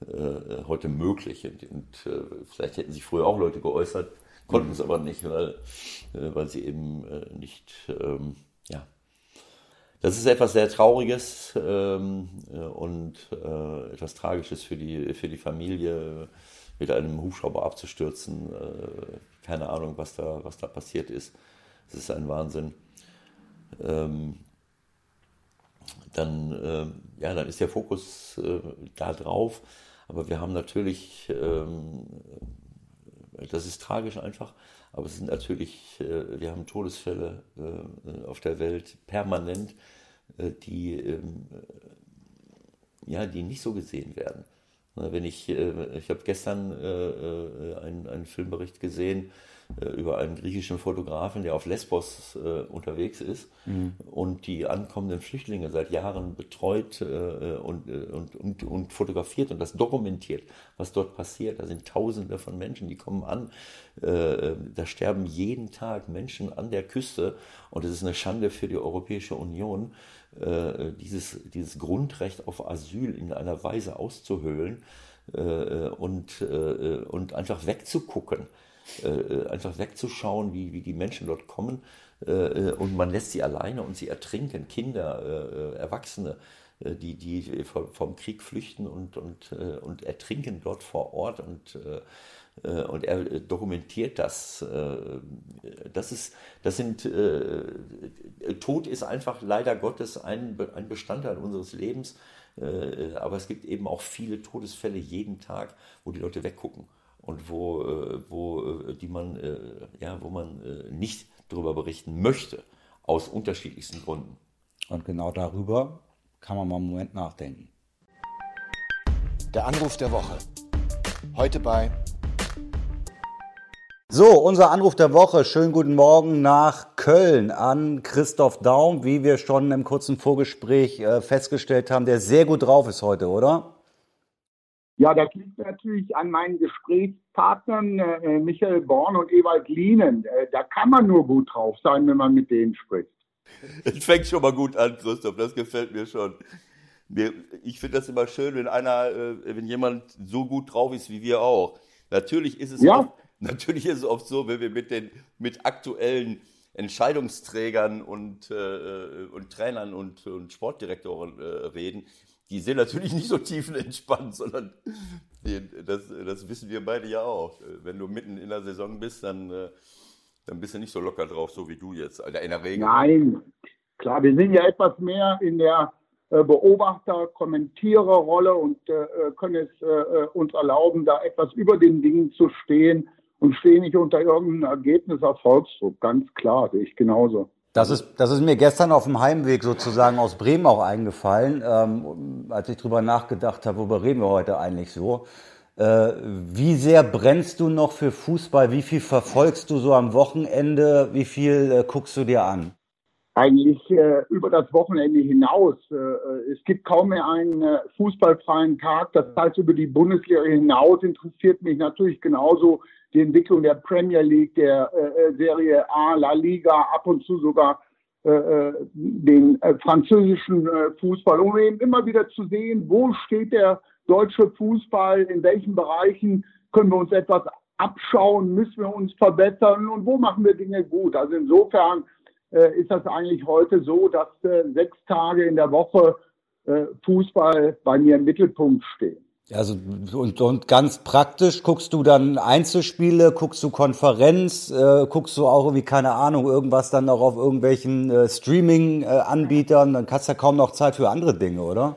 äh, heute möglich. Und, und äh, vielleicht hätten sich früher auch Leute geäußert, konnten es aber nicht, weil, äh, weil sie eben äh, nicht, ähm, ja. Das ist etwas sehr Trauriges ähm, äh, und äh, etwas Tragisches für die, für die Familie, mit einem Hubschrauber abzustürzen. keine Ahnung, was da, was da passiert ist. Es ist ein Wahnsinn. Ähm, dann, äh, ja, dann ist der Fokus äh, da drauf. Aber wir haben natürlich, ähm, das ist tragisch einfach, aber es sind natürlich, äh, wir haben Todesfälle äh, auf der Welt permanent, äh, die, ähm, ja, die nicht so gesehen werden. Wenn ich, äh, ich habe gestern äh, äh, einen, einen Filmbericht gesehen, über einen griechischen Fotografen, der auf Lesbos äh, unterwegs ist mhm. und die ankommenden Flüchtlinge seit Jahren betreut äh, und, äh, und, und, und, fotografiert und das dokumentiert, was dort passiert. Da sind Tausende von Menschen, die kommen an. Äh, da sterben jeden Tag Menschen an der Küste und es ist eine Schande für die Europäische Union, äh, dieses, dieses Grundrecht auf Asyl in einer Weise auszuhöhlen und, und einfach wegzugucken äh, einfach wegzuschauen, wie, wie die Menschen dort kommen äh, und man lässt sie alleine und sie ertrinken, Kinder, äh, Erwachsene, äh, die, die vom, Krieg flüchten und, und, äh, und ertrinken dort vor Ort und äh, und er dokumentiert das. Das ist, das sind, Tod ist einfach leider Gottes ein, ein Bestandteil unseres Lebens. Aber es gibt eben auch viele Todesfälle jeden Tag, wo die Leute weggucken und wo, äh, wo, äh, die man, äh, ja, wo man nicht darüber berichten möchte, aus unterschiedlichsten Gründen. Und genau darüber kann man mal einen Moment nachdenken. Der Anruf der Woche. Heute bei. So, unser Anruf der Woche. Schönen guten Morgen nach Köln an Christoph Daum, wie wir schon im kurzen Vorgespräch festgestellt haben, der sehr gut drauf ist heute, oder? Ja, das liegt natürlich an meinen Gesprächspartnern äh, Michael Born und Ewald Lienen. Äh, da kann man nur gut drauf sein, wenn man mit denen spricht. Es fängt schon mal gut an, Christoph, das gefällt mir schon. Ich finde das immer schön, wenn einer, äh, wenn jemand so gut drauf ist wie wir auch. Natürlich ist es, ja. oft, natürlich ist es oft so, wenn wir mit den mit aktuellen Entscheidungsträgern und, äh, und Trainern und, und Sportdirektoren äh, reden, die sind natürlich nicht so tiefenentspannt, sondern das, das wissen wir beide ja auch. Wenn du mitten in der Saison bist, dann, äh, dann bist du nicht so locker drauf, so wie du jetzt, in der Regel. Nein, klar, wir sind ja etwas mehr in der äh, Beobachter, Kommentierer-Rolle und äh, können es uns erlauben, da etwas über den Dingen zu stehen und stehen nicht unter irgendeinem Ergebnis Erfolgsdruck. Ganz klar, sehe ich genauso. Das ist, das ist mir gestern auf dem Heimweg sozusagen aus Bremen auch eingefallen, ähm, als ich drüber nachgedacht habe, worüber reden wir heute eigentlich so. Äh, wie sehr brennst du noch für Fußball? Wie viel verfolgst du so am Wochenende? Wie viel äh, guckst du dir an? Eigentlich äh, über das Wochenende hinaus. Äh, äh, es gibt kaum mehr einen äh, fußballfreien Tag. Das heißt, über die Bundesliga hinaus interessiert mich natürlich genauso die Entwicklung der Premier League, der äh, äh, Serie A, La Liga, ab und zu sogar äh, äh, den äh, französischen äh, Fußball, um eben immer wieder zu sehen, wo steht der deutsche Fußball, in welchen Bereichen können wir uns etwas abschauen, müssen wir uns verbessern und wo machen wir Dinge gut. Also insofern ist das eigentlich heute so, dass sechs Tage in der Woche Fußball bei mir im Mittelpunkt steht. Also und, und ganz praktisch guckst du dann Einzelspiele, guckst du Konferenz, äh, guckst du auch irgendwie keine Ahnung irgendwas dann noch auf irgendwelchen äh, Streaming-Anbietern, dann hast du ja kaum noch Zeit für andere Dinge, oder?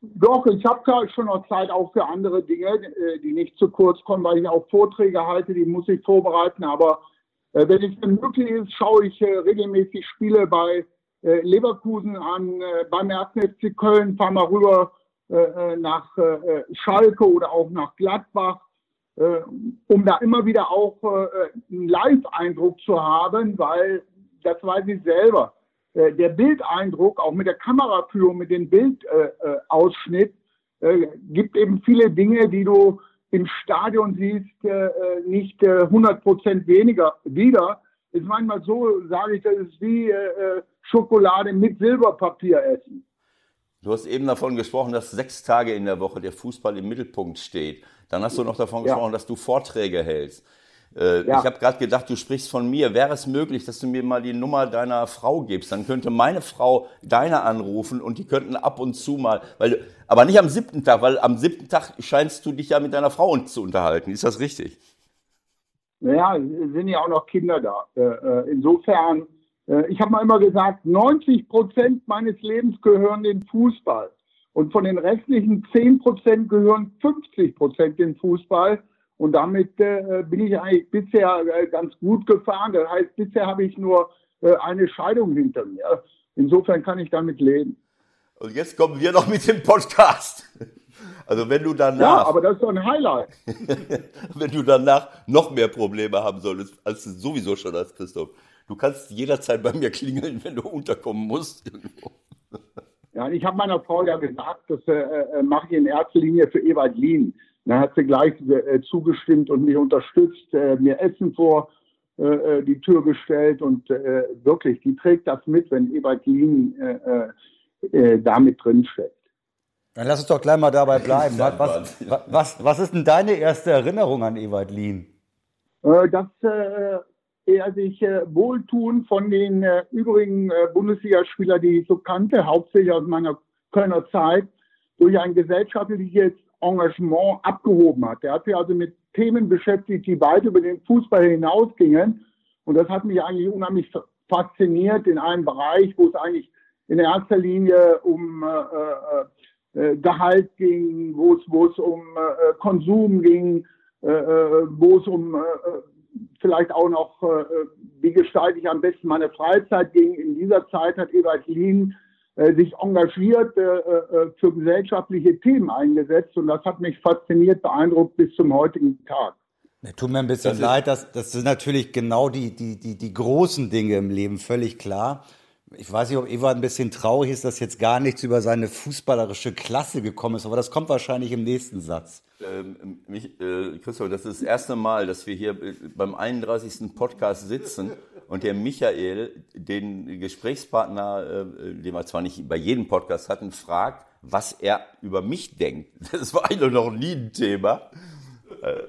Doch, ich habe schon noch Zeit auch für andere Dinge, äh, die nicht zu kurz kommen, weil ich auch Vorträge halte, die muss ich vorbereiten. Aber äh, wenn es möglich ist, schaue ich äh, regelmäßig Spiele bei äh, Leverkusen an, äh, beim 1. FC Köln, fahre mal rüber nach äh, Schalke oder auch nach Gladbach, um da immer wieder auch einen Live-Eindruck zu haben, weil das weiß ich selber. Der Bildeindruck, auch mit der Kameraführung, mit dem Bildausschnitt, gibt eben viele Dinge, die du im Stadion siehst, nicht 100 Prozent weniger wieder. Ist manchmal so, sage ich, das ist wie Schokolade mit Silberpapier essen. Du hast eben davon gesprochen, dass sechs Tage in der Woche der Fußball im Mittelpunkt steht. Dann hast du noch davon ja. gesprochen, dass du Vorträge hältst. Äh, ja. Ich habe gerade gedacht, du sprichst von mir. Wäre es möglich, dass du mir mal die Nummer deiner Frau gibst? Dann könnte meine Frau deine anrufen und die könnten ab und zu mal, weil, aber nicht am siebten Tag, weil am siebten Tag scheinst du dich ja mit deiner Frau zu unterhalten. Ist das richtig? Naja, sind ja auch noch Kinder da. Äh, äh, insofern ich habe mal immer gesagt, 90 Prozent meines Lebens gehören den Fußball. Und von den restlichen 10 Prozent gehören 50 Prozent den Fußball. Und damit äh, bin ich eigentlich bisher äh, ganz gut gefahren. Das heißt, bisher habe ich nur äh, eine Scheidung hinter mir. Insofern kann ich damit leben. Und jetzt kommen wir noch mit dem Podcast. Also wenn du danach. Ja, aber das ist doch ein Highlight. wenn du danach noch mehr Probleme haben solltest, als du sowieso schon hast, Christoph, Du kannst jederzeit bei mir klingeln, wenn du unterkommen musst. Ja, ich habe meiner Frau ja gesagt, das äh, äh, mache ich in erster Linie für Ewald Lien. Dann hat sie gleich äh, zugestimmt und mich unterstützt, äh, mir Essen vor äh, äh, die Tür gestellt und wirklich, die trägt das mit, wenn Ewald Lien da mit drin steckt. Dann lass uns doch gleich mal dabei bleiben. Was, was, was, was ist denn deine erste Erinnerung an Ewald Lien? Das er sich äh, wohltun von den äh, übrigen äh, Bundesligaspielern, die ich so kannte, hauptsächlich aus meiner Kölner Zeit, durch ein gesellschaftliches Engagement abgehoben hat. Er hat sich also mit Themen beschäftigt, die weit über den Fußball hinausgingen. Und das hat mich eigentlich unheimlich fasziniert in einem Bereich, wo es eigentlich in erster Linie um äh, äh, Gehalt ging, wo es, wo es um äh, Konsum ging, äh, äh wo es um äh, vielleicht auch noch, äh, wie gestalte ich am besten meine Freizeit ging. In dieser Zeit hat Ewald Lien äh, sich engagiert, äh, äh, für gesellschaftliche Themen eingesetzt und das hat mich fasziniert, beeindruckt bis zum heutigen Tag. Ja, tut mir ein bisschen das leid, das, das sind natürlich genau die, die, die, die großen Dinge im Leben, völlig klar. Ich weiß nicht, ob Eva ein bisschen traurig ist, dass jetzt gar nichts über seine fußballerische Klasse gekommen ist, aber das kommt wahrscheinlich im nächsten Satz. Ähm, mich, äh, Christoph, das ist das erste Mal, dass wir hier äh, beim 31. Podcast sitzen und der Michael den Gesprächspartner, äh, den wir zwar nicht bei jedem Podcast hatten, fragt, was er über mich denkt. Das war eigentlich noch nie ein Thema. Äh,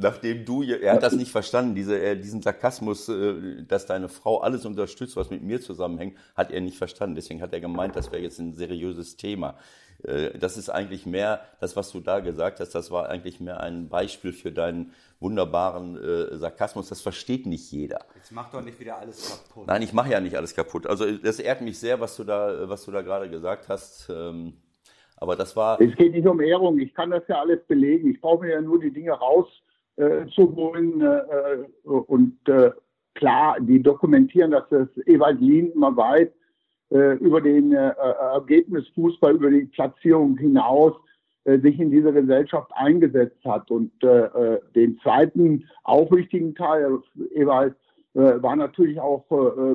nachdem du, er hat das nicht verstanden, diese, äh, diesen Sarkasmus, äh, dass deine Frau alles unterstützt, was mit mir zusammenhängt, hat er nicht verstanden. Deswegen hat er gemeint, das wäre jetzt ein seriöses Thema. Äh, das ist eigentlich mehr, das, was du da gesagt hast, das war eigentlich mehr ein Beispiel für deinen wunderbaren äh, Sarkasmus. Das versteht nicht jeder. Jetzt mach doch nicht wieder alles kaputt. Nein, ich mache ja nicht alles kaputt. Also das ehrt mich sehr, was du da, was du da gerade gesagt hast. Ähm, aber das war. Es geht nicht um Ehrung. Ich kann das ja alles belegen. Ich brauche mir ja nur die Dinge raus äh, zu holen. Äh, und äh, klar, die dokumentieren, dass das Ewald immer weit äh, über den äh, Ergebnisfußball, über die Platzierung hinaus äh, sich in dieser Gesellschaft eingesetzt hat. Und den zweiten, auch wichtigen Teil, Ewald, war natürlich auch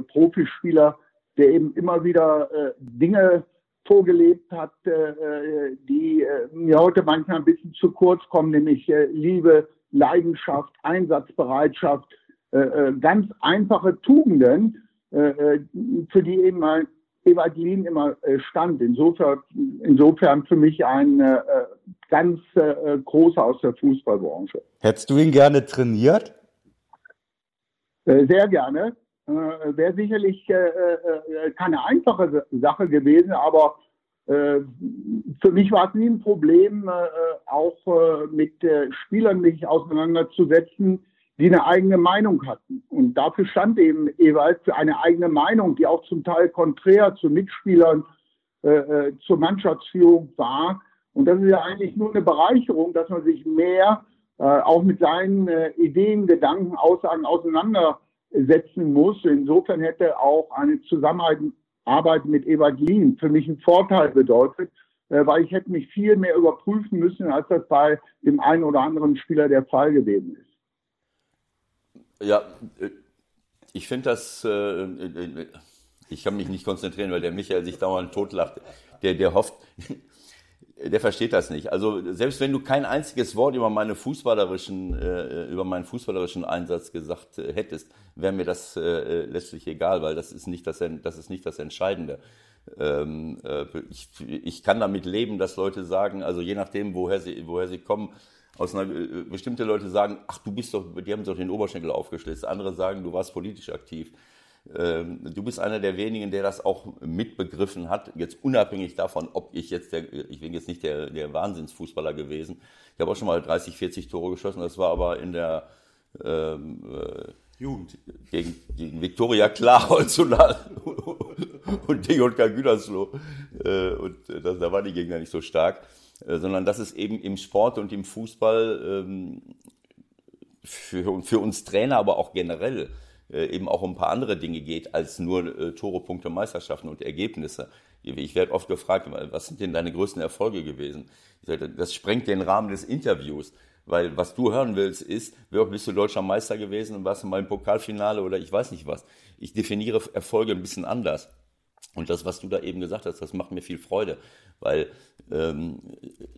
Profispieler, der eben immer wieder Dinge vorgelebt hat, die mir heute manchmal ein bisschen zu kurz kommen, nämlich Liebe, Leidenschaft, Einsatzbereitschaft, äh, äh, ganz einfache Tugenden, äh, für die eben mal Evangelin immer stand. Insofern, insofern für mich ein ganz großer aus der Fußballbranche. Hättest du ihn gerne trainiert? Sehr gerne. Wäre sicherlich keine einfache Sache gewesen, aber Äh, für mich war es nie ein Problem, äh, auch äh, mit Spielern mich auseinanderzusetzen, die eine eigene Meinung hatten. Und dafür stand eben Ewald für eine eigene Meinung, die auch zum Teil konträr zu Mitspielern, äh, zur Mannschaftsführung war. Und das ist ja eigentlich nur eine Bereicherung, dass man sich mehr äh, auch mit seinen äh, Ideen, Gedanken, Aussagen auseinandersetzen muss. Insofern hätte auch eine Zusammenarbeit Arbeit mit Evangelien für mich einen Vorteil bedeutet, äh, weil ich hätte mich viel mehr überprüfen müssen, als das bei dem einen oder anderen Spieler der Fall gewesen ist. Ja, äh, ich finde das, äh, ich kann mich nicht konzentrieren, weil der Michael sich dauernd totlacht. Der, der hofft, der versteht das nicht. Also selbst wenn du kein einziges Wort über meine fußballerischen, äh, über meinen fußballerischen Einsatz gesagt äh, hättest, wäre mir das äh, letztlich egal, weil das ist nicht das, das ist nicht das Entscheidende. Ähm, äh, ich, ich kann damit leben, dass Leute sagen, also je nachdem, woher sie, woher sie kommen, aus einer, bestimmte Leute sagen, ach, du bist doch, die haben doch den Oberschenkel aufgeschlitzt. Andere sagen, du warst politisch aktiv. Ähm, du bist einer der wenigen, der das auch mitbegriffen hat, jetzt unabhängig davon, ob ich jetzt der, ich bin jetzt nicht der, der Wahnsinnsfußballer gewesen. Ich habe auch schon mal 30, 40 Tore geschossen, das war aber in der ähm, äh, Jugend gegen, gegen Viktoria Klarholz und, und DJK Gütersloh. Äh, und das, da war die Gegner nicht so stark, äh, sondern das ist eben im Sport und im Fußball ähm, für, für uns Trainer, aber auch generell äh, eben auch um ein paar andere Dinge geht als nur äh, Tore, Punkte, Meisterschaften und Ergebnisse. Ich werde oft gefragt, was sind denn deine größten Erfolge gewesen? Sage, das sprengt den Rahmen des Interviews. Weil was du hören willst, ist, wer bist du deutscher Meister gewesen und warst du mal im Pokalfinale oder ich weiß nicht was. Ich definiere Erfolge ein bisschen anders. Und das, was du da eben gesagt hast, das macht mir viel Freude, weil ähm,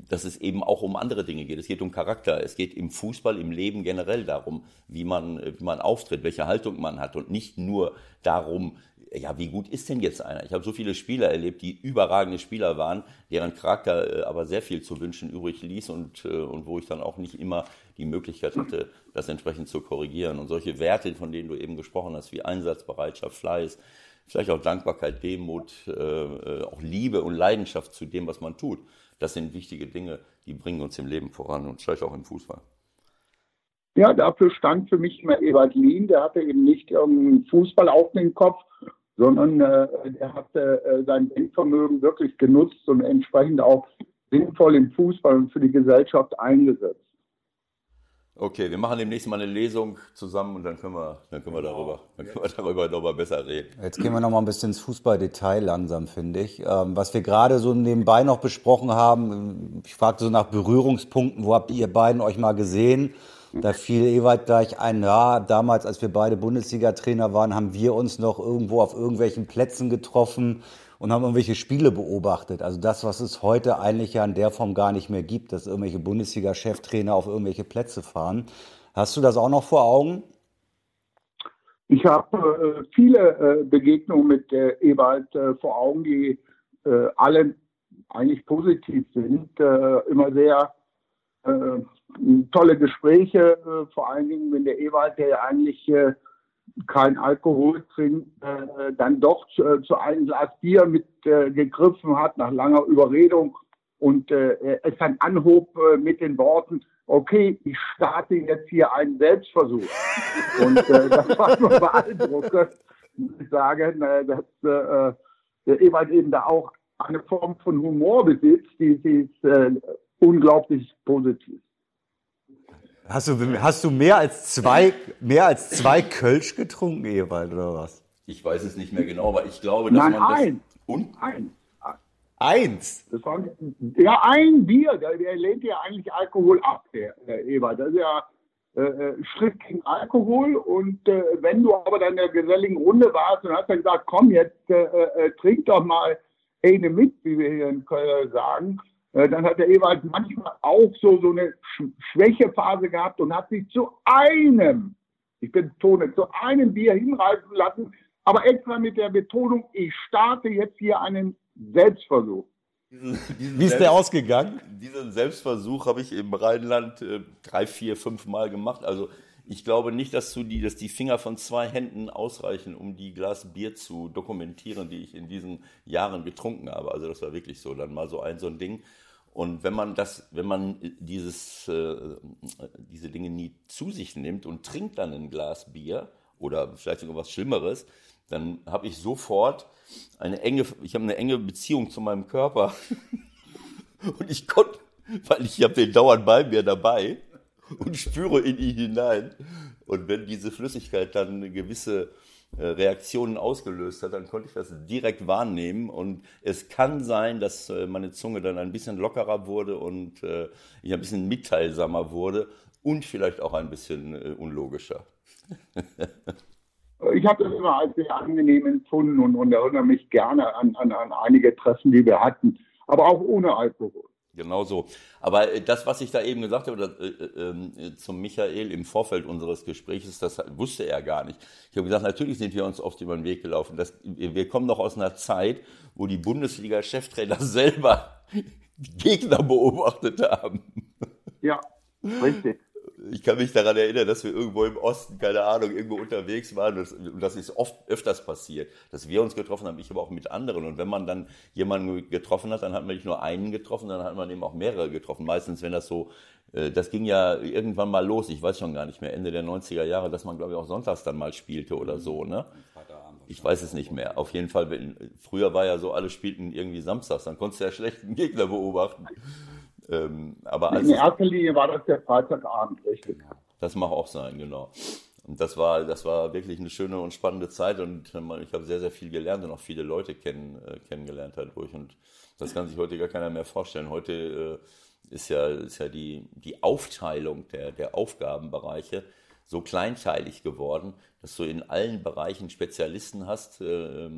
dass es eben auch um andere Dinge geht. Es geht um Charakter. Es geht im Fußball, im Leben generell darum, wie man, wie man auftritt, welche Haltung man hat und nicht nur darum, ja, wie gut ist denn jetzt einer? Ich habe so viele Spieler erlebt, die überragende Spieler waren, deren Charakter äh, aber sehr viel zu wünschen übrig ließ und, äh, und wo ich dann auch nicht immer die Möglichkeit hatte, das entsprechend zu korrigieren. Und solche Werte, von denen du eben gesprochen hast, wie Einsatzbereitschaft, Fleiß, vielleicht auch Dankbarkeit, Demut, äh, äh, auch Liebe und Leidenschaft zu dem, was man tut. Das sind wichtige Dinge, die bringen uns im Leben voran und vielleicht auch im Fußball. Ja, dafür stand für mich immer Ewald Lien. Der hatte eben nicht irgendeinen Fußball auf den Kopf, sondern äh, er hatte äh, sein Denkvermögen wirklich genutzt und entsprechend auch sinnvoll im Fußball und für die Gesellschaft eingesetzt. Okay, wir machen demnächst mal eine Lesung zusammen und dann können wir, dann können wir darüber, dann können wir darüber nochmal besser reden. Jetzt gehen wir nochmal ein bisschen ins Fußballdetail langsam, finde ich. Ähm, was wir gerade so nebenbei noch besprochen haben, ich fragte so nach Berührungspunkten, wo habt ihr beiden euch mal gesehen? Da fiel Ewald gleich ein, ja, damals, als wir beide Bundesliga-Trainer waren, haben wir uns noch irgendwo auf irgendwelchen Plätzen getroffen und haben irgendwelche Spiele beobachtet. Also das, was es heute eigentlich ja in der Form gar nicht mehr gibt, dass irgendwelche Bundesliga-Cheftrainer auf irgendwelche Plätze fahren. Hast du das auch noch vor Augen? Ich habe äh, viele äh, Begegnungen mit äh, Ewald äh, vor Augen, die äh, alle eigentlich positiv sind, äh, immer sehr tolle Gespräche, vor allen Dingen, wenn der Ewald, der ja eigentlich kein Alkohol trinkt, äh, dann doch zu, äh, zu, einem Glas Bier mit äh, gegriffen hat nach langer Überredung und äh, es dann anhob äh, mit den Worten, okay, ich starte jetzt hier einen Selbstversuch. und äh, das war nur beeindruckend, ich sagen, äh, dass äh, der Ewald eben da auch eine Form von Humor besitzt, die, die ist äh, unglaublich positiv. Hast du, hast du mehr als zwei, mehr als zwei Kölsch getrunken, Ewald, oder was? Ich weiß es nicht mehr genau, aber ich glaube, dass Nein, man das. Ein. Und? Eins. Eins? Das war, ja, ein Bier. Der, der lehnt ja eigentlich Alkohol ab, der, der Ewald. Das ist ja äh, äh, Schritt gegen Alkohol. Und äh, wenn du aber dann in der geselligen Runde warst und hast dann gesagt, komm jetzt, äh, äh, trink doch mal eine mit, wie wir hier in Köln sagen, dann hat der Ewald manchmal auch so, so eine Schwächephase gehabt und hat sich zu einem, ich betone, zu einem Bier hinreißen lassen, aber extra mit der Betonung, ich starte jetzt hier einen Selbstversuch. Wie ist der ausgegangen? Diesen Selbstversuch habe ich im Rheinland äh, drei, vier, fünf Mal gemacht. Also ich glaube nicht, dass, du die, dass die Finger von zwei Händen ausreichen, um die Glas Bier zu dokumentieren, die ich in diesen Jahren getrunken habe. Also das war wirklich so, dann mal so ein so ein Ding. Und wenn man das, wenn man dieses, äh, diese Dinge nie zu sich nimmt und trinkt dann ein Glas Bier oder vielleicht sogar was Schlimmeres, dann habe ich sofort eine enge, ich habe eine enge Beziehung zu meinem Körper. und ich konnte, weil ich habe den dauernd bei mir dabei und spüre in ihn hinein. Und wenn diese Flüssigkeit dann gewisse äh, Reaktionen ausgelöst hat, dann konnte ich das direkt wahrnehmen. Und es kann sein, dass äh, meine Zunge dann ein bisschen lockerer wurde und äh, ich ein bisschen mitteilsamer wurde und vielleicht auch ein bisschen unlogischer. ich habe das immer als sehr angenehm empfunden und, und erinnere mich gerne an, an, an einige Treffen, die wir hatten, aber auch ohne Alkohol. Genau so. Aber äh, das, was ich da eben gesagt habe, äh, äh, äh, zum Michael im Vorfeld unseres Gesprächs, das wusste er gar nicht. Ich habe gesagt, natürlich sind wir uns oft über den Weg gelaufen. Das, wir kommen doch aus einer Zeit, wo die Bundesliga-Cheftrainer selber Gegner beobachtet haben. Ja, richtig ich kann mich daran erinnern, dass wir irgendwo im Osten, keine Ahnung, irgendwo unterwegs waren und das ist oft öfters passiert, dass wir uns getroffen haben, ich aber auch mit anderen. Und wenn man dann jemanden getroffen hat, dann hat man nicht nur einen getroffen, dann hat man eben auch mehrere getroffen. Meistens, wenn das so, äh, das ging ja irgendwann mal los, ich weiß schon gar nicht mehr, Ende der 90er Jahre, dass man, glaube ich, auch sonntags dann mal spielte oder so, ne? Ich weiß es nicht mehr. Auf jeden Fall, früher war ja so, alle spielten irgendwie samstags, dann konntest du ja schlecht einen Gegner beobachten. Ähm, aber In erster Linie war das der Freitagabend, richtig. Das mag auch sein, genau. Und das war, das war wirklich eine schöne und spannende Zeit und äh, ich habe sehr, sehr viel gelernt und auch viele Leute kennen, äh, kennengelernt dadurch. Und das kann sich heute gar keiner mehr vorstellen. Heute äh, ist ja, ist ja die, die Aufteilung der, der Aufgabenbereiche so kleinteilig geworden, dass du in allen Bereichen Spezialisten hast, äh,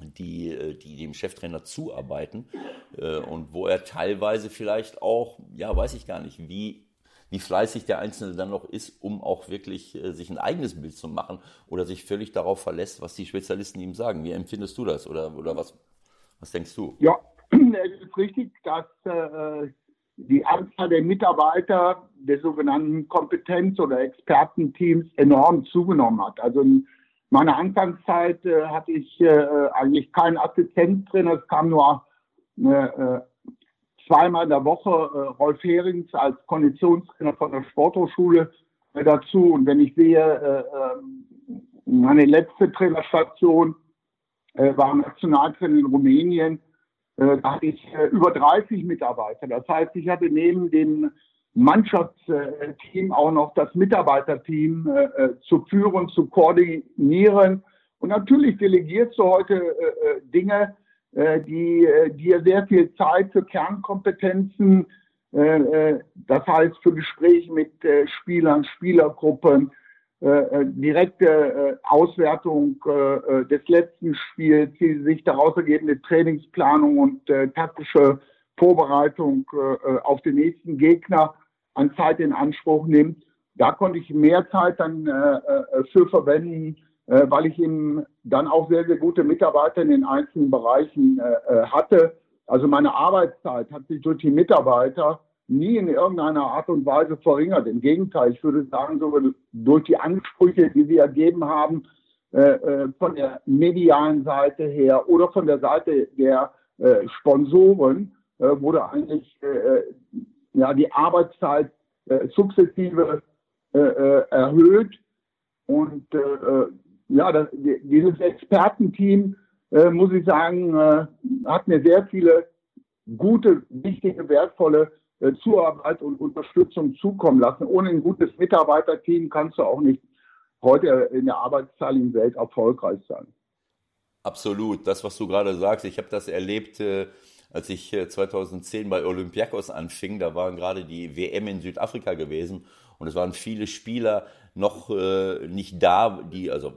die, äh, die dem Cheftrainer zuarbeiten äh, und wo er teilweise vielleicht auch, ja, weiß ich gar nicht, wie, wie fleißig der Einzelne dann noch ist, um auch wirklich äh, sich ein eigenes Bild zu machen oder sich völlig darauf verlässt, was die Spezialisten ihm sagen. Wie empfindest du das oder, oder was, was denkst du? Ja, es ist richtig, dass äh, die Anzahl der Mitarbeiter der sogenannten Kompetenz- oder Expertenteams enorm zugenommen hat. Also ein meiner Anfangszeit äh, hatte ich äh, eigentlich keinen Assistenz drin. Es kam nur äh, zweimal in der Woche äh, Rolf Herings als Konditionstrainer von der Sporthochschule äh, dazu. Und wenn ich sehe, äh, äh, meine letzte Trainerstation äh, war Nationaltrainer in Rumänien, äh, da hatte ich äh, über 30 Mitarbeiter. Das heißt, ich hatte neben dem Mannschaftsteam auch noch das Mitarbeiterteam äh, äh, zu führen, zu koordinieren. Und natürlich delegierst du heute äh, Dinge, die dir sehr viel Zeit für Kernkompetenzen, das heißt für Gespräche mit Spielern, Spielergruppen, direkte Auswertung des letzten Spiels, die sich daraus ergebende Trainingsplanung und taktische Vorbereitung auf den nächsten Gegner an Zeit in Anspruch nimmt. Da konnte ich mehr Zeit dann äh, äh, für verwenden, äh, weil ich eben dann auch sehr, sehr gute Mitarbeiter in den einzelnen Bereichen äh, äh, hatte. Also meine Arbeitszeit hat sich durch die Mitarbeiter nie in irgendeiner Art und Weise verringert. Im Gegenteil, ich würde sagen, sogar durch die Ansprüche, die sie ergeben haben, äh, von der medialen Seite her oder von der Seite der Sponsoren, wurde eigentlich ja, die Arbeitszeit äh, sukzessive äh, äh erhöht. Und äh, äh, ja, das, dieses Expertenteam, äh, muss ich sagen, hat mir sehr viele gute, wichtige, wertvolle Zuarbeit und Unterstützung zukommen lassen. Ohne ein gutes Mitarbeiterteam kannst du auch nicht heute in der arbeitsteiligen Welt erfolgreich sein. Absolut. Das, was du gerade sagst, ich habe das erlebt als ich 2010 bei Olympiakos anfing, da waren gerade die WM in Südafrika gewesen und es waren viele Spieler noch äh, nicht da, die also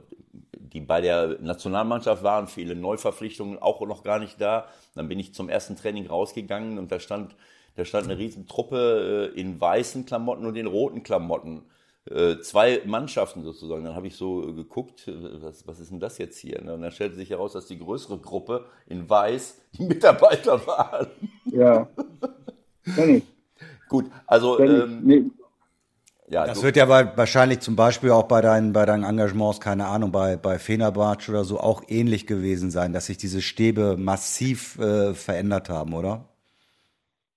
die bei der Nationalmannschaft waren, viele Neuverpflichtungen auch noch gar nicht da. Dann bin ich zum ersten Training rausgegangen und da stand da stand eine riesen Truppe äh, in weißen Klamotten und in roten Klamotten äh, zwei Mannschaften sozusagen. Dann habe ich so geguckt, was, was ist denn das jetzt hier? Und dann stellte sich heraus, dass die größere Gruppe in Weiß die Mitarbeiter waren. Ja. Gut, also ähm, nee. Ja, das wird ja wahrscheinlich zum Beispiel auch bei deinen, bei deinen Engagements, keine Ahnung, bei, bei Fenerbahce oder so auch ähnlich gewesen sein, dass sich diese Stäbe massiv äh, verändert haben, oder?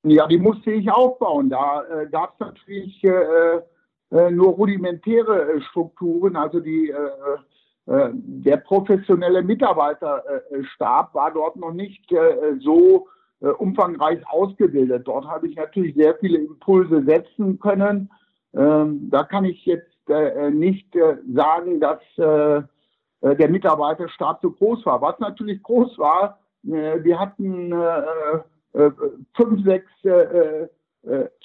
Ja, die musste ich aufbauen. Da äh, gab es natürlich äh, äh, nur rudimentäre äh, Strukturen. Also die, äh, der professionelle Mitarbeiterstab war dort noch nicht so umfangreich ausgebildet. Dort habe ich natürlich sehr viele Impulse setzen können ähm, da kann ich jetzt äh, nicht äh, sagen, dass äh, äh der Mitarbeiterstab so groß war. Was natürlich groß war, äh, wir hatten äh, fünf, sechs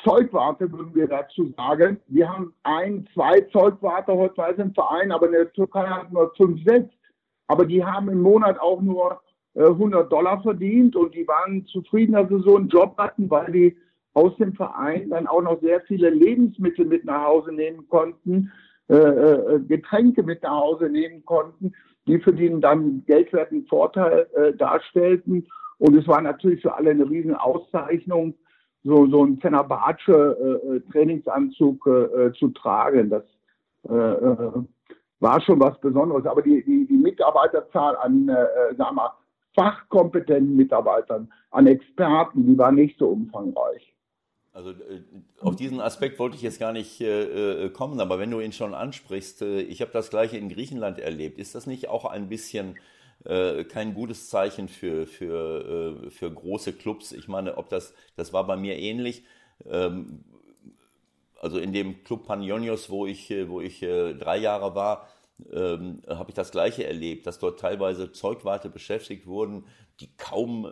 Zeugwarte, würden wir dazu sagen. Wir haben ein, zwei Zeugwarte heute im Verein, aber in der Türkei hatten wir fünf, sechs. Aber die haben im Monat auch nur 100 Dollar verdient und die waren zufrieden, dass sie so einen Job hatten, weil die aus dem Verein dann auch noch sehr viele Lebensmittel mit nach Hause nehmen konnten, äh, äh, Getränke mit nach Hause nehmen konnten, die für die dann geldwerten Vorteil äh, darstellten. Und es war natürlich für alle eine riesen Auszeichnung, so, so ein Fenerbahce äh, äh, Trainingsanzug äh, zu tragen. Das war schon was Besonderes. Aber die, die, die Mitarbeiterzahl an, äh, sagen wir, fachkompetenten Mitarbeitern, an Experten, die war nicht so umfangreich. Also auf diesen Aspekt wollte ich jetzt gar nicht äh, kommen, aber wenn du ihn schon ansprichst, äh, ich habe das gleiche in Griechenland erlebt. Ist das nicht auch ein bisschen äh, kein gutes Zeichen für, für, äh, für große Clubs? Ich meine, ob das, das war bei mir ähnlich. Ähm, also in dem Club Panionios, wo ich, wo ich drei Jahre war, ähm, habe ich das Gleiche erlebt, dass dort teilweise Zeugwarte beschäftigt wurden, die kaum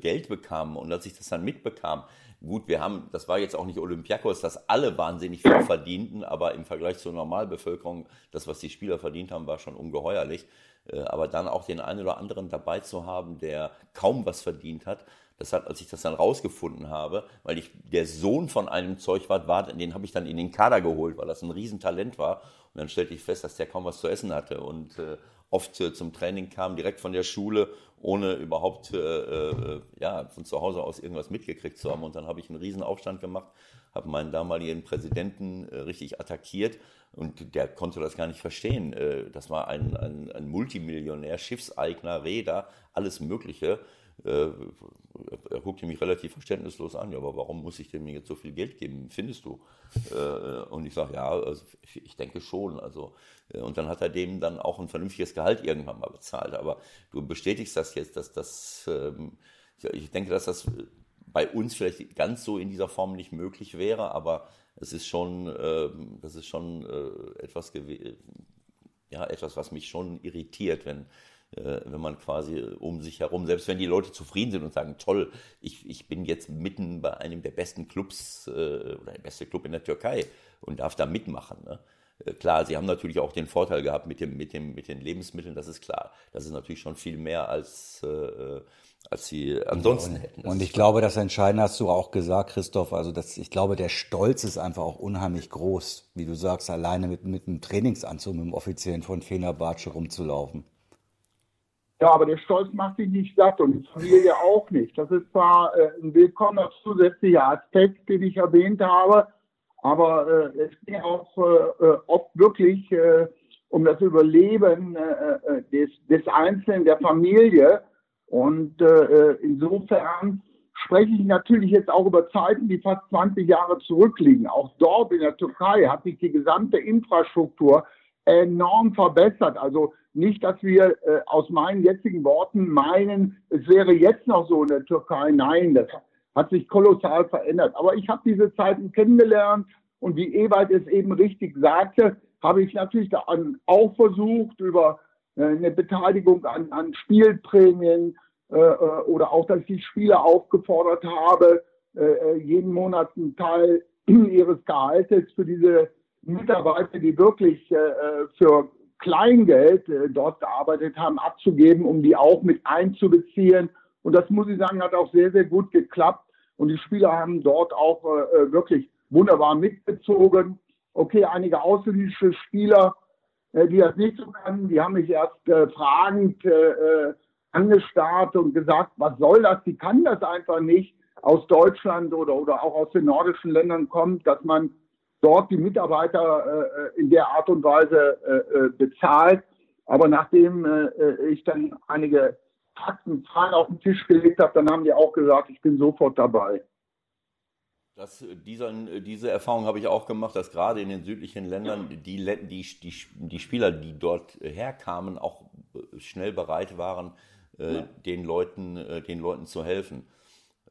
Geld bekamen. Und als ich das dann mitbekam, Gut, wir haben, das war jetzt auch nicht Olympiakos, dass alle wahnsinnig viel verdienten, aber im Vergleich zur Normalbevölkerung, das, was die Spieler verdient haben, war schon ungeheuerlich. Äh, aber dann auch den einen oder anderen dabei zu haben, der kaum was verdient hat, das hat, als ich das dann rausgefunden habe, weil ich der Sohn von einem Zeugwart war, den habe ich dann in den Kader geholt, weil das ein Riesentalent war. Und dann stellte ich fest, dass der kaum was zu essen hatte und äh, oft äh, zum Training kam, direkt von der Schule, ohne überhaupt äh, äh, ja, von zu Hause aus irgendwas mitgekriegt zu haben. Und dann habe ich einen Riesenaufstand gemacht, habe meinen damaligen Präsidenten äh, richtig attackiert und der konnte das gar nicht verstehen. Äh, das war ein, ein, ein Multimillionär, Schiffseigner, Räder, alles Mögliche. Äh, er guckte mich relativ verständnislos an, ja, aber warum muss ich dem jetzt so viel Geld geben, findest du? Äh, und ich sage, ja, also ich denke schon. Also, äh, und dann hat er dem dann auch ein vernünftiges Gehalt irgendwann mal bezahlt. Aber du bestätigst das jetzt, dass das, ähm, ich denke, dass das bei uns vielleicht ganz so in dieser Form nicht möglich wäre, aber es ist schon, ähm, das ist schon etwas, ja, etwas, was mich schon irritiert, wenn äh, wenn man quasi um sich herum, selbst wenn die Leute zufrieden sind und sagen, toll, ich, ich bin jetzt mitten bei einem der besten Clubs äh, oder der beste Club in der Türkei und darf da mitmachen. Ne? Äh, klar, sie haben natürlich auch den Vorteil gehabt mit, dem, mit, dem, mit den Lebensmitteln, das ist klar. Das ist natürlich schon viel mehr als, äh, als sie ansonsten und, hätten. Das und ich glaube, das Entscheidende hast du auch gesagt, Christoph. Also das, ich glaube, der Stolz ist einfach auch unheimlich groß, wie du sagst, alleine mit, mit einem Trainingsanzug, mit dem Offiziellen von Fenerbahce rumzulaufen. Ja, aber der Stolz macht sich nicht satt und die Familie auch nicht. Das ist zwar äh, ein willkommener zusätzlicher Aspekt, den ich erwähnt habe, aber äh, es geht auch äh, äh oft wirklich äh, um das Überleben äh, des, des Einzelnen, der Familie. Und insofern spreche ich natürlich jetzt auch über Zeiten, die fast 20 Jahre zurückliegen. Auch dort in der Türkei hat sich die gesamte Infrastruktur enorm verbessert. Also nicht, dass wir äh, aus meinen jetzigen Worten meinen, es wäre jetzt noch so in der Türkei. Nein, das hat sich kolossal verändert. Aber ich habe diese Zeiten kennengelernt und wie Ewald es eben richtig sagte, habe ich natürlich auch versucht, über äh, eine Beteiligung an, an Spielprämien äh, äh, oder auch, dass ich die Spieler aufgefordert habe, äh, äh jeden Monat einen Teil ihres Gehaltes für diese Mitarbeiter, die wirklich äh, äh, für Kleingeld äh, dort gearbeitet haben, abzugeben, um die auch mit einzubeziehen. Und das muss ich sagen, hat auch sehr, sehr gut geklappt. Und die Spieler haben dort auch äh, äh wirklich wunderbar mitgezogen. Okay, einige ausländische Spieler, äh, die das nicht so können, die haben mich erst äh, fragend äh, angestarrt und gesagt, was soll das? Die kann das einfach nicht aus Deutschland oder, oder auch aus den nordischen Ländern kommt, dass man dort die Mitarbeiter in der Art und Weise bezahlt. Aber nachdem ich dann einige Fakten, Zahlen auf den Tisch gelegt habe, dann haben die auch gesagt, ich bin sofort dabei. Das, dieser, diese Erfahrung habe ich auch gemacht, dass gerade in den südlichen Ländern die, die, die, die Spieler, die dort herkamen, auch schnell bereit waren, äh, ja. den, Leuten, äh, den Leuten zu helfen.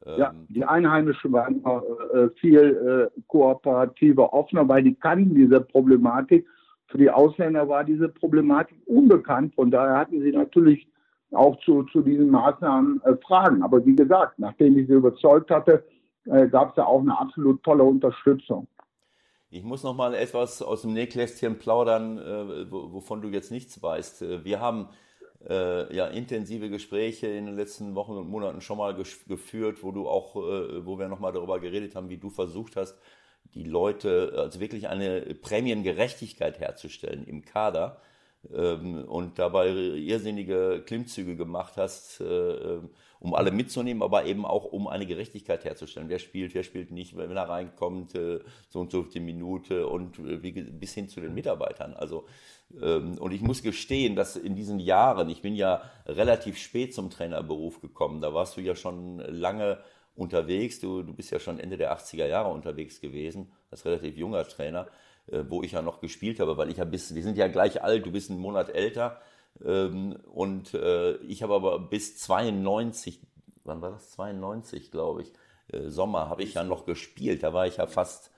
Ja, ähm, die Einheimischen waren äh, viel äh, kooperativer, offener, weil die kannten diese Problematik. Für die Ausländer war diese Problematik unbekannt. Von daher hatten sie natürlich auch zu, zu diesen Maßnahmen äh, Fragen. Aber wie gesagt, nachdem ich sie überzeugt hatte, äh, gab es da auch eine absolut tolle Unterstützung. Ich muss noch mal etwas aus dem Nähkästchen plaudern, äh, wovon du jetzt nichts weißt. Äh, wir haben äh, ja intensive Gespräche in den letzten Wochen und Monaten schon mal geführt, wo du auch, äh, wo wir noch mal darüber geredet haben, wie du versucht hast, die Leute, also wirklich eine Prämiengerechtigkeit herzustellen im Kader ähm, und dabei irrsinnige Klimmzüge gemacht hast, äh, um alle mitzunehmen, aber eben auch um eine Gerechtigkeit herzustellen. Wer spielt, wer spielt nicht, wenn er reinkommt, äh, so und so die Minute und äh, bis hin zu den Mitarbeitern. Also ähm, und ich muss gestehen, dass in diesen Jahren, ich bin ja relativ spät zum Trainerberuf gekommen, da warst du ja schon lange unterwegs, du, du bist ja schon Ende der 80er Jahre unterwegs gewesen, als relativ junger Trainer. Äh, wo ich ja noch gespielt habe, weil ich ja bis, wir sind ja gleich alt, du bist einen Monat älter ähm, und äh, ich habe aber bis 92, wann war das? 92, glaube ich, äh, Sommer habe ich ja noch gespielt, da war ich ja fast,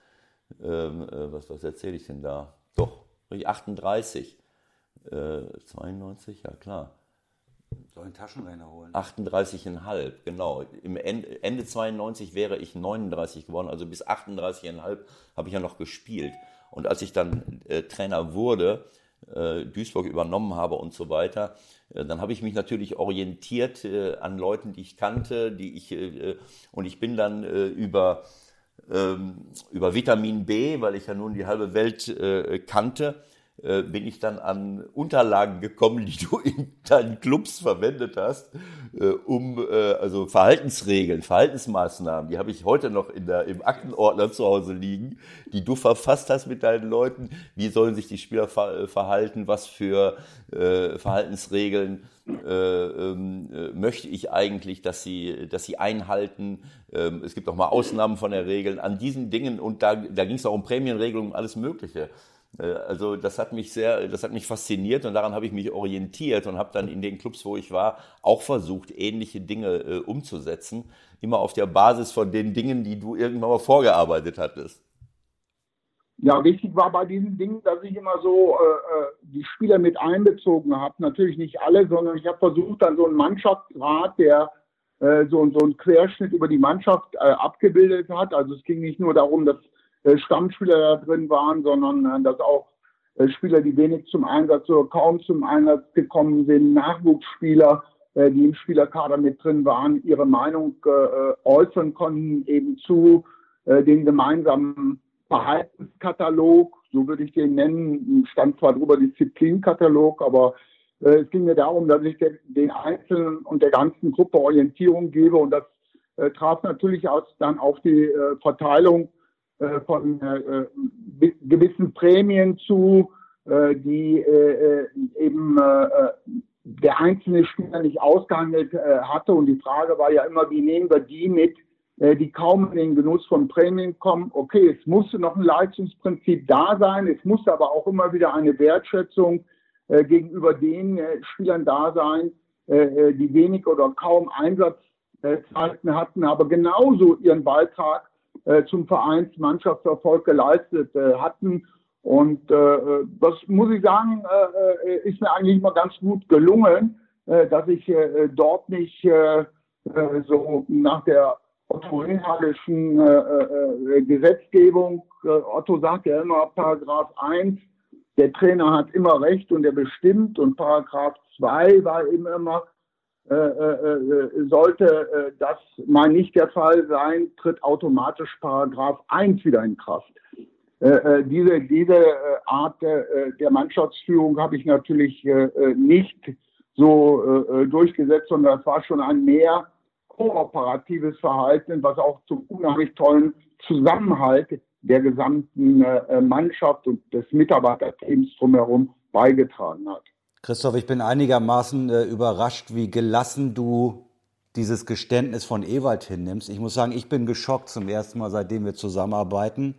ähm, was, was erzähle ich denn da? Doch, 38, 92, ja klar. Soll einen Taschenrechner holen. 38,5, genau. Im Ende, Ende 92 wäre ich 39 geworden, also bis 38,5 habe ich ja noch gespielt. Und als ich dann äh, Trainer wurde, äh, Duisburg übernommen habe und so weiter, äh, dann habe ich mich natürlich orientiert äh, an Leuten, die ich kannte, die ich äh, und ich bin dann äh, über ähm, über Vitamin B, weil ich ja nun die halbe Welt kannte, äh, bin ich dann an Unterlagen gekommen, die du in deinen Clubs verwendet hast, äh, um äh, also Verhaltensregeln, Verhaltensmaßnahmen, die habe ich heute noch in der, im Aktenordner zu Hause liegen, die du verfasst hast mit deinen Leuten. Wie sollen sich die Spieler ver äh, verhalten? Was für äh, Verhaltensregeln äh, ähm, äh, möchte ich eigentlich, dass sie, dass sie einhalten? Ähm, es gibt auch mal Ausnahmen von der Regeln an diesen Dingen und da, da ging es auch um Prämienregelungen, alles Mögliche. Äh, also das hat mich sehr, das hat mich fasziniert und daran habe ich mich orientiert und habe dann in den Clubs, wo ich war, auch versucht, ähnliche Dinge äh, umzusetzen. Immer auf der Basis von den Dingen, die du irgendwann mal vorgearbeitet hattest. Ja, wichtig war bei diesen Dingen, dass ich immer so äh, äh die Spieler mit einbezogen habe. Natürlich nicht alle, sondern ich habe versucht, dann so einen Mannschaftsrat, der äh, so, so einen Querschnitt über die Mannschaft äh, abgebildet hat. Also es ging nicht nur darum, dass Stammspieler da drin waren, sondern äh, dass auch äh, Spieler, die wenig zum Einsatz oder kaum zum Einsatz gekommen sind, Nachwuchsspieler, die im Spielerkader mit drin waren, ihre Meinung äußern konnten, eben zu den gemeinsamen Verhaltenskatalog, so würde ich den nennen, stand zwar drüber Disziplinkatalog, aber es ging mir darum, dass ich den Einzelnen und der ganzen Gruppe Orientierung gebe und das traf natürlich auch dann auf die Verteilung äh, von äh, gewissen Prämien zu, äh, die eben der einzelne Spieler nicht ausgehandelt hatte. Und die Frage war ja immer, wie nehmen wir die mit, die kaum in den Genuss von Prämien kommen. Okay, es musste noch ein Leistungsprinzip da sein, es musste aber auch immer wieder eine Wertschätzung gegenüber den Spielern da sein, die wenig oder kaum Einsatzzeiten hatten, aber genauso ihren Beitrag äh, zum Vereinsmannschaftserfolg geleistet äh, hatten. Und äh, das muss ich sagen, äh, ist mir eigentlich immer ganz gut gelungen, äh, dass ich äh, dort nicht äh, äh, so nach der otto-inhalischen äh, äh, Gesetzgebung, äh, Otto sagt ja immer Paragraph 1, der Trainer hat immer Recht und er bestimmt und Paragraph 2 war eben immer, äh, äh, äh, sollte das mal nicht der Fall sein, tritt automatisch Paragraph 1 wieder in Kraft. diese, diese Art der Mannschaftsführung habe ich natürlich nicht so durchgesetzt, sondern das war schon ein mehr kooperatives Verhalten, was auch zum unheimlich tollen Zusammenhalt der gesamten äh, Mannschaft und des Mitarbeiterteams drumherum beigetragen hat. Christoph, ich bin einigermaßen äh, überrascht, wie gelassen du dieses Geständnis von Ewald hinnimmst. Ich muss sagen, ich bin geschockt zum ersten Mal, seitdem wir zusammenarbeiten.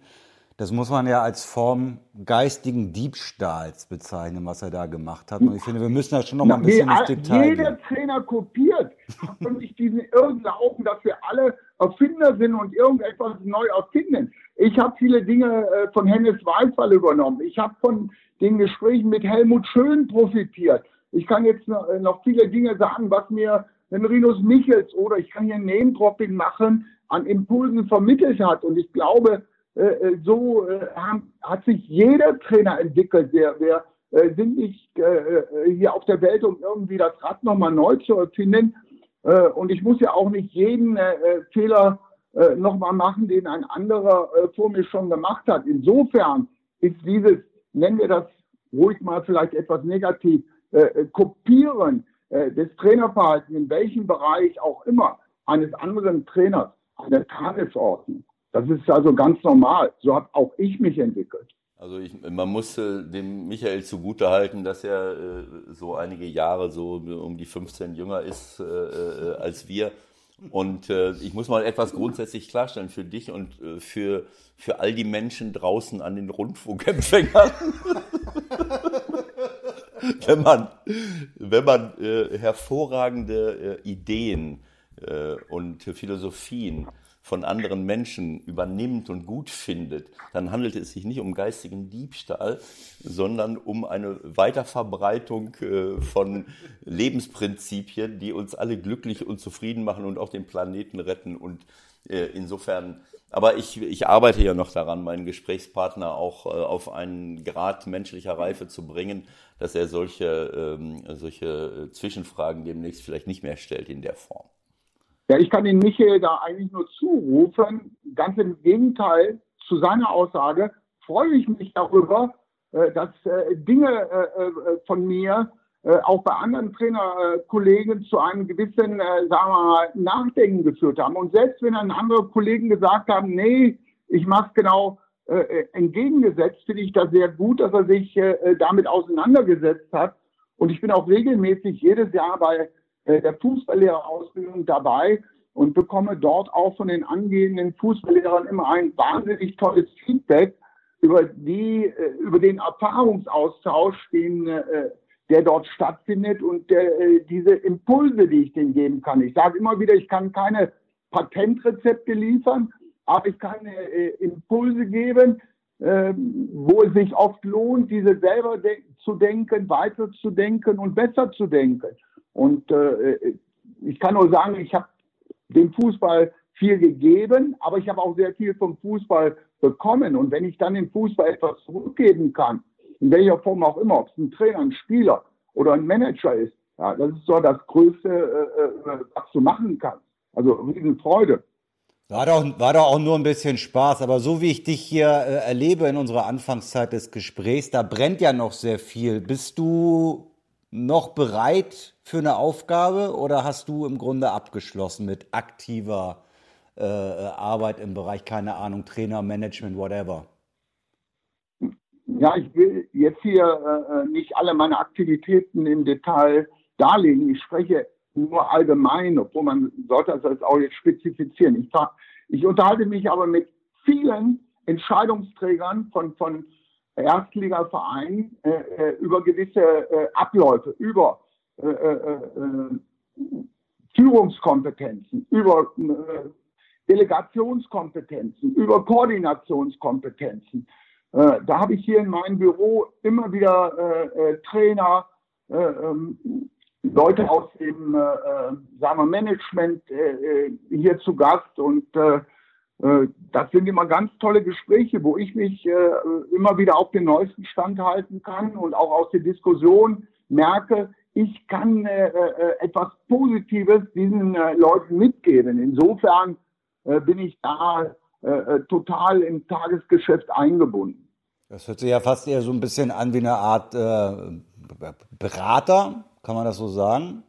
Das muss man ja als Form geistigen Diebstahls bezeichnen, was er da gemacht hat. Und ich finde, wir müssen da schon noch mal ein bisschen ins Detail Jeder gehen. Trainer kopiert. Und nicht diesen Irrglauben, dass wir alle Erfinder sind und irgendetwas neu erfinden. Ich habe viele Dinge äh, von Hennes Weisfall übernommen. Ich habe von den Gesprächen mit Helmut Schön profitiert. Ich kann jetzt noch, äh, viele Dinge sagen, was mir Rinus Michels oder ich kann hier Name-Dropping machen, an Impulsen vermittelt hat. Und ich glaube, äh, äh, so äh, haben, hat sich jeder Trainer entwickelt. Wir, wir sind nicht hier auf der Welt, um irgendwie das Rad nochmal neu zu erfinden. Und ich muss ja auch nicht jeden Fehler nochmal machen, den ein anderer vor mir schon gemacht hat. Insofern ist dieses, nennen wir das ruhig mal vielleicht etwas negativ, Kopieren des Trainerverhaltens, in welchem Bereich auch immer, eines anderen Trainers, eine Tagesordnung. Das ist also ganz normal. So habe auch ich mich entwickelt. Also ich, man muss äh, dem Michael zugute halten, dass er äh, so einige Jahre so um die 15 jünger ist äh, äh, als wir. Und äh, ich muss mal etwas grundsätzlich klarstellen für dich und äh, für, für all die Menschen draußen an den Rundfunkempfängern. wenn man, wenn man hervorragende Ideen und Philosophien von anderen Menschen übernimmt und gut findet, dann handelt es sich nicht um geistigen Diebstahl, sondern um eine Weiterverbreitung äh, von Lebensprinzipien, die uns alle glücklich und zufrieden machen und auch den Planeten retten. Und äh, insofern, aber ich, ich arbeite ja noch daran, meinen Gesprächspartner auch äh, auf einen Grad menschlicher Reife zu bringen, dass er solche, ähm, solche Zwischenfragen demnächst vielleicht nicht mehr stellt in der Form. Ja, ich kann den Michael da eigentlich nur zurufen. Ganz im Gegenteil zu seiner Aussage freue ich mich darüber, äh, dass äh, Dinge äh, von mir auch bei anderen Trainerkollegen zu einem gewissen, sagen wir mal, Nachdenken geführt haben. Und selbst wenn dann andere Kollegen gesagt haben, nee, ich mache es genau entgegengesetzt, finde ich das sehr gut, dass er sich damit auseinandergesetzt hat. Und ich bin auch regelmäßig jedes Jahr bei der Fußballlehrerausbildung dabei und bekomme dort auch von den angehenden Fußballlehrern immer ein wahnsinnig tolles Feedback über die, äh, über den Erfahrungsaustausch, den, äh, der dort stattfindet und der, diese Impulse, die ich denen geben kann. Ich sage immer wieder, ich kann keine Patentrezepte liefern, aber ich kann Impulse geben, ähm, wo es sich oft lohnt, diese selber de zu denken, weiter zu denken und besser zu denken. Und äh, ich kann nur sagen, ich habe dem Fußball viel gegeben, aber ich habe auch sehr viel vom Fußball bekommen. Und wenn ich dann dem Fußball etwas zurückgeben kann, in welcher Form auch immer, ob es ein Trainer, ein Spieler oder ein Manager ist, ja, das ist so das Größte, äh, äh was du machen kannst. Also Riesenfreude. War doch, war doch auch nur ein bisschen Spaß, aber so wie ich dich hier äh, erlebe in unserer Anfangszeit des Gesprächs, da brennt ja noch sehr viel. Bist du noch bereit für eine Aufgabe oder hast du im Grunde abgeschlossen mit aktiver äh, Arbeit im Bereich, keine Ahnung, Trainer, Management, whatever? Ja, ich will jetzt hier äh, nicht alle meine Aktivitäten im Detail darlegen. Ich spreche nur allgemein, obwohl man sollte das auch jetzt spezifizieren. Ich, ich unterhalte mich aber mit vielen Entscheidungsträgern von, von Erstligaverein äh, äh, über gewisse äh, Abläufe, über äh, äh, äh Führungskompetenzen, über Delegationskompetenzen, über Koordinationskompetenzen. da habe ich hier in meinem Büro immer wieder Trainer, ähm, Leute aus dem sagen wir Management hier zu Gast und äh, das sind immer ganz tolle Gespräche, wo ich mich äh, immer wieder auf den neuesten Stand halten kann und auch aus der Diskussion merke, ich kann äh, etwas Positives diesen Leuten mitgeben. Insofern bin ich da total im Tagesgeschäft eingebunden. Das hört sich ja fast eher so ein bisschen an wie eine Art Berater, kann man das so sagen?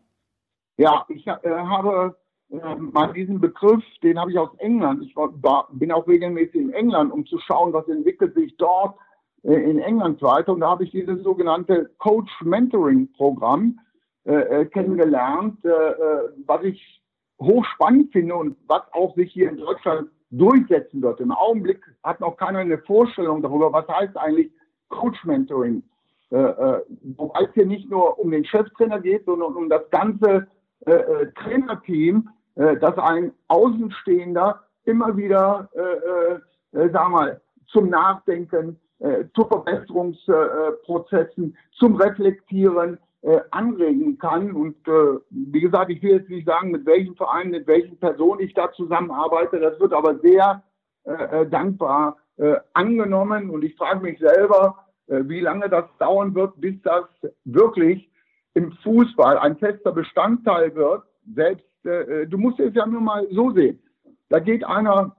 Ja, ich habe äh, mal diesen Begriff, den habe ich aus England. Ich war, bin auch regelmäßig in England, um zu schauen, was entwickelt sich dort äh, in England weiter. Und da habe ich dieses sogenannte Coach Mentoring Programm äh, äh kennengelernt, äh, äh, was ich hochspannend finde und was auch sich hier in Deutschland durchsetzen wird. Im Augenblick hat noch keiner eine Vorstellung darüber, was heißt eigentlich Coach Mentoring. Äh, äh, wobei es hier nicht nur um den Cheftrainer geht, sondern um das ganze äh, äh Trainerteam, äh, dass ein Außenstehender immer wieder, äh, äh, wir mal, zum Nachdenken, äh, zu Verbesserungsprozessen, zum Reflektieren, äh, anregen kann. Und äh, wie gesagt, ich will jetzt nicht sagen, mit welchen Vereinen, mit welchen Personen ich da zusammenarbeite. Das wird aber sehr äh, äh dankbar äh, angenommen. Und ich frage mich selber, äh, wie lange das dauern wird, bis das wirklich im Fußball ein fester Bestandteil wird. Selbst, äh, äh du musst es ja nur mal so sehen. Da geht einer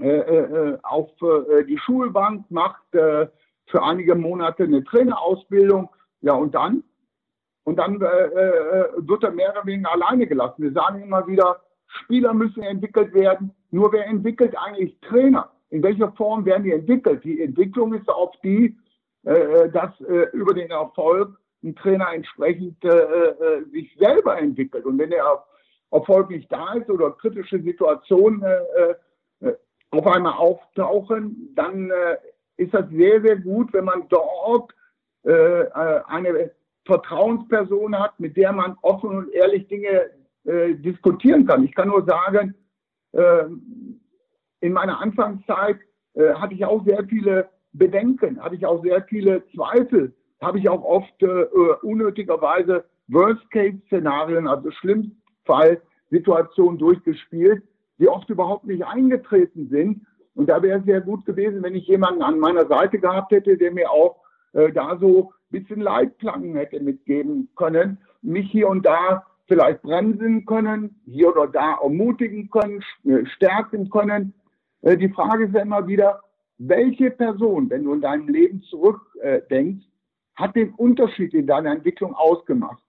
äh, äh, auf äh, die Schulbank, macht äh, für einige Monate eine Trainerausbildung. Ja, und dann? Und dann äh, äh, wird er mehr oder weniger alleine gelassen. Wir sagen immer wieder, Spieler müssen entwickelt werden. Nur wer entwickelt eigentlich Trainer? In welcher Form werden die entwickelt? Die Entwicklung ist auf die, äh, dass äh, über den Erfolg ein Trainer entsprechend äh, äh, sich selber entwickelt. Und wenn der Erfolg nicht da ist oder kritische Situationen äh, äh, auf einmal auftauchen, dann äh, ist das sehr, sehr gut, wenn man dort äh, äh eine Vertrauensperson hat, mit der man offen und ehrlich Dinge äh, diskutieren kann. Ich kann nur sagen, äh, in meiner Anfangszeit äh, hatte ich auch sehr viele Bedenken, hatte ich auch sehr viele Zweifel, habe ich auch oft äh, unnötigerweise Worst-Case-Szenarien, also Schlimmfall-Situationen durchgespielt, die oft überhaupt nicht eingetreten sind. Und da wäre es sehr gut gewesen, wenn ich jemanden an meiner Seite gehabt hätte, der mir auch äh, da so bisschen Leitplanken hätte mitgeben können, mich hier und da vielleicht bremsen können, hier oder da ermutigen können, äh, stärken können. Äh, die Frage ist ja immer wieder, welche Person, wenn du in deinem Leben zurückdenkst, hat den Unterschied in deiner Entwicklung ausgemacht?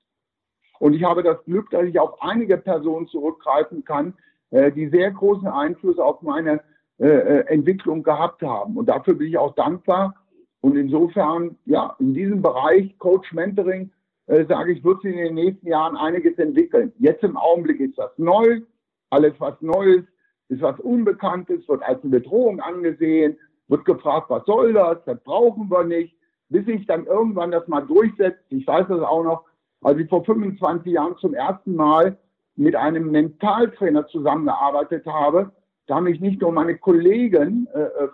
Und ich habe das Glück, dass ich auf einige Personen zurückgreifen kann, äh, die sehr großen Einfluss auf meine Entwicklung gehabt haben. Und dafür bin ich auch dankbar und insofern, ja, in diesem Bereich Coach Mentoring, äh, sage ich, wird sich in den nächsten Jahren einiges entwickeln. Jetzt im Augenblick ist das neu. Alles, was neu ist, ist was Unbekanntes, wird als eine Bedrohung angesehen, wird gefragt, was soll das? Das brauchen wir nicht. Bis sich dann irgendwann das mal durchsetzt. Ich weiß das auch noch, als ich vor 25 Jahren zum ersten Mal mit einem Mentaltrainer zusammengearbeitet habe, da haben mich nicht nur meine Kollegen, äh, äh,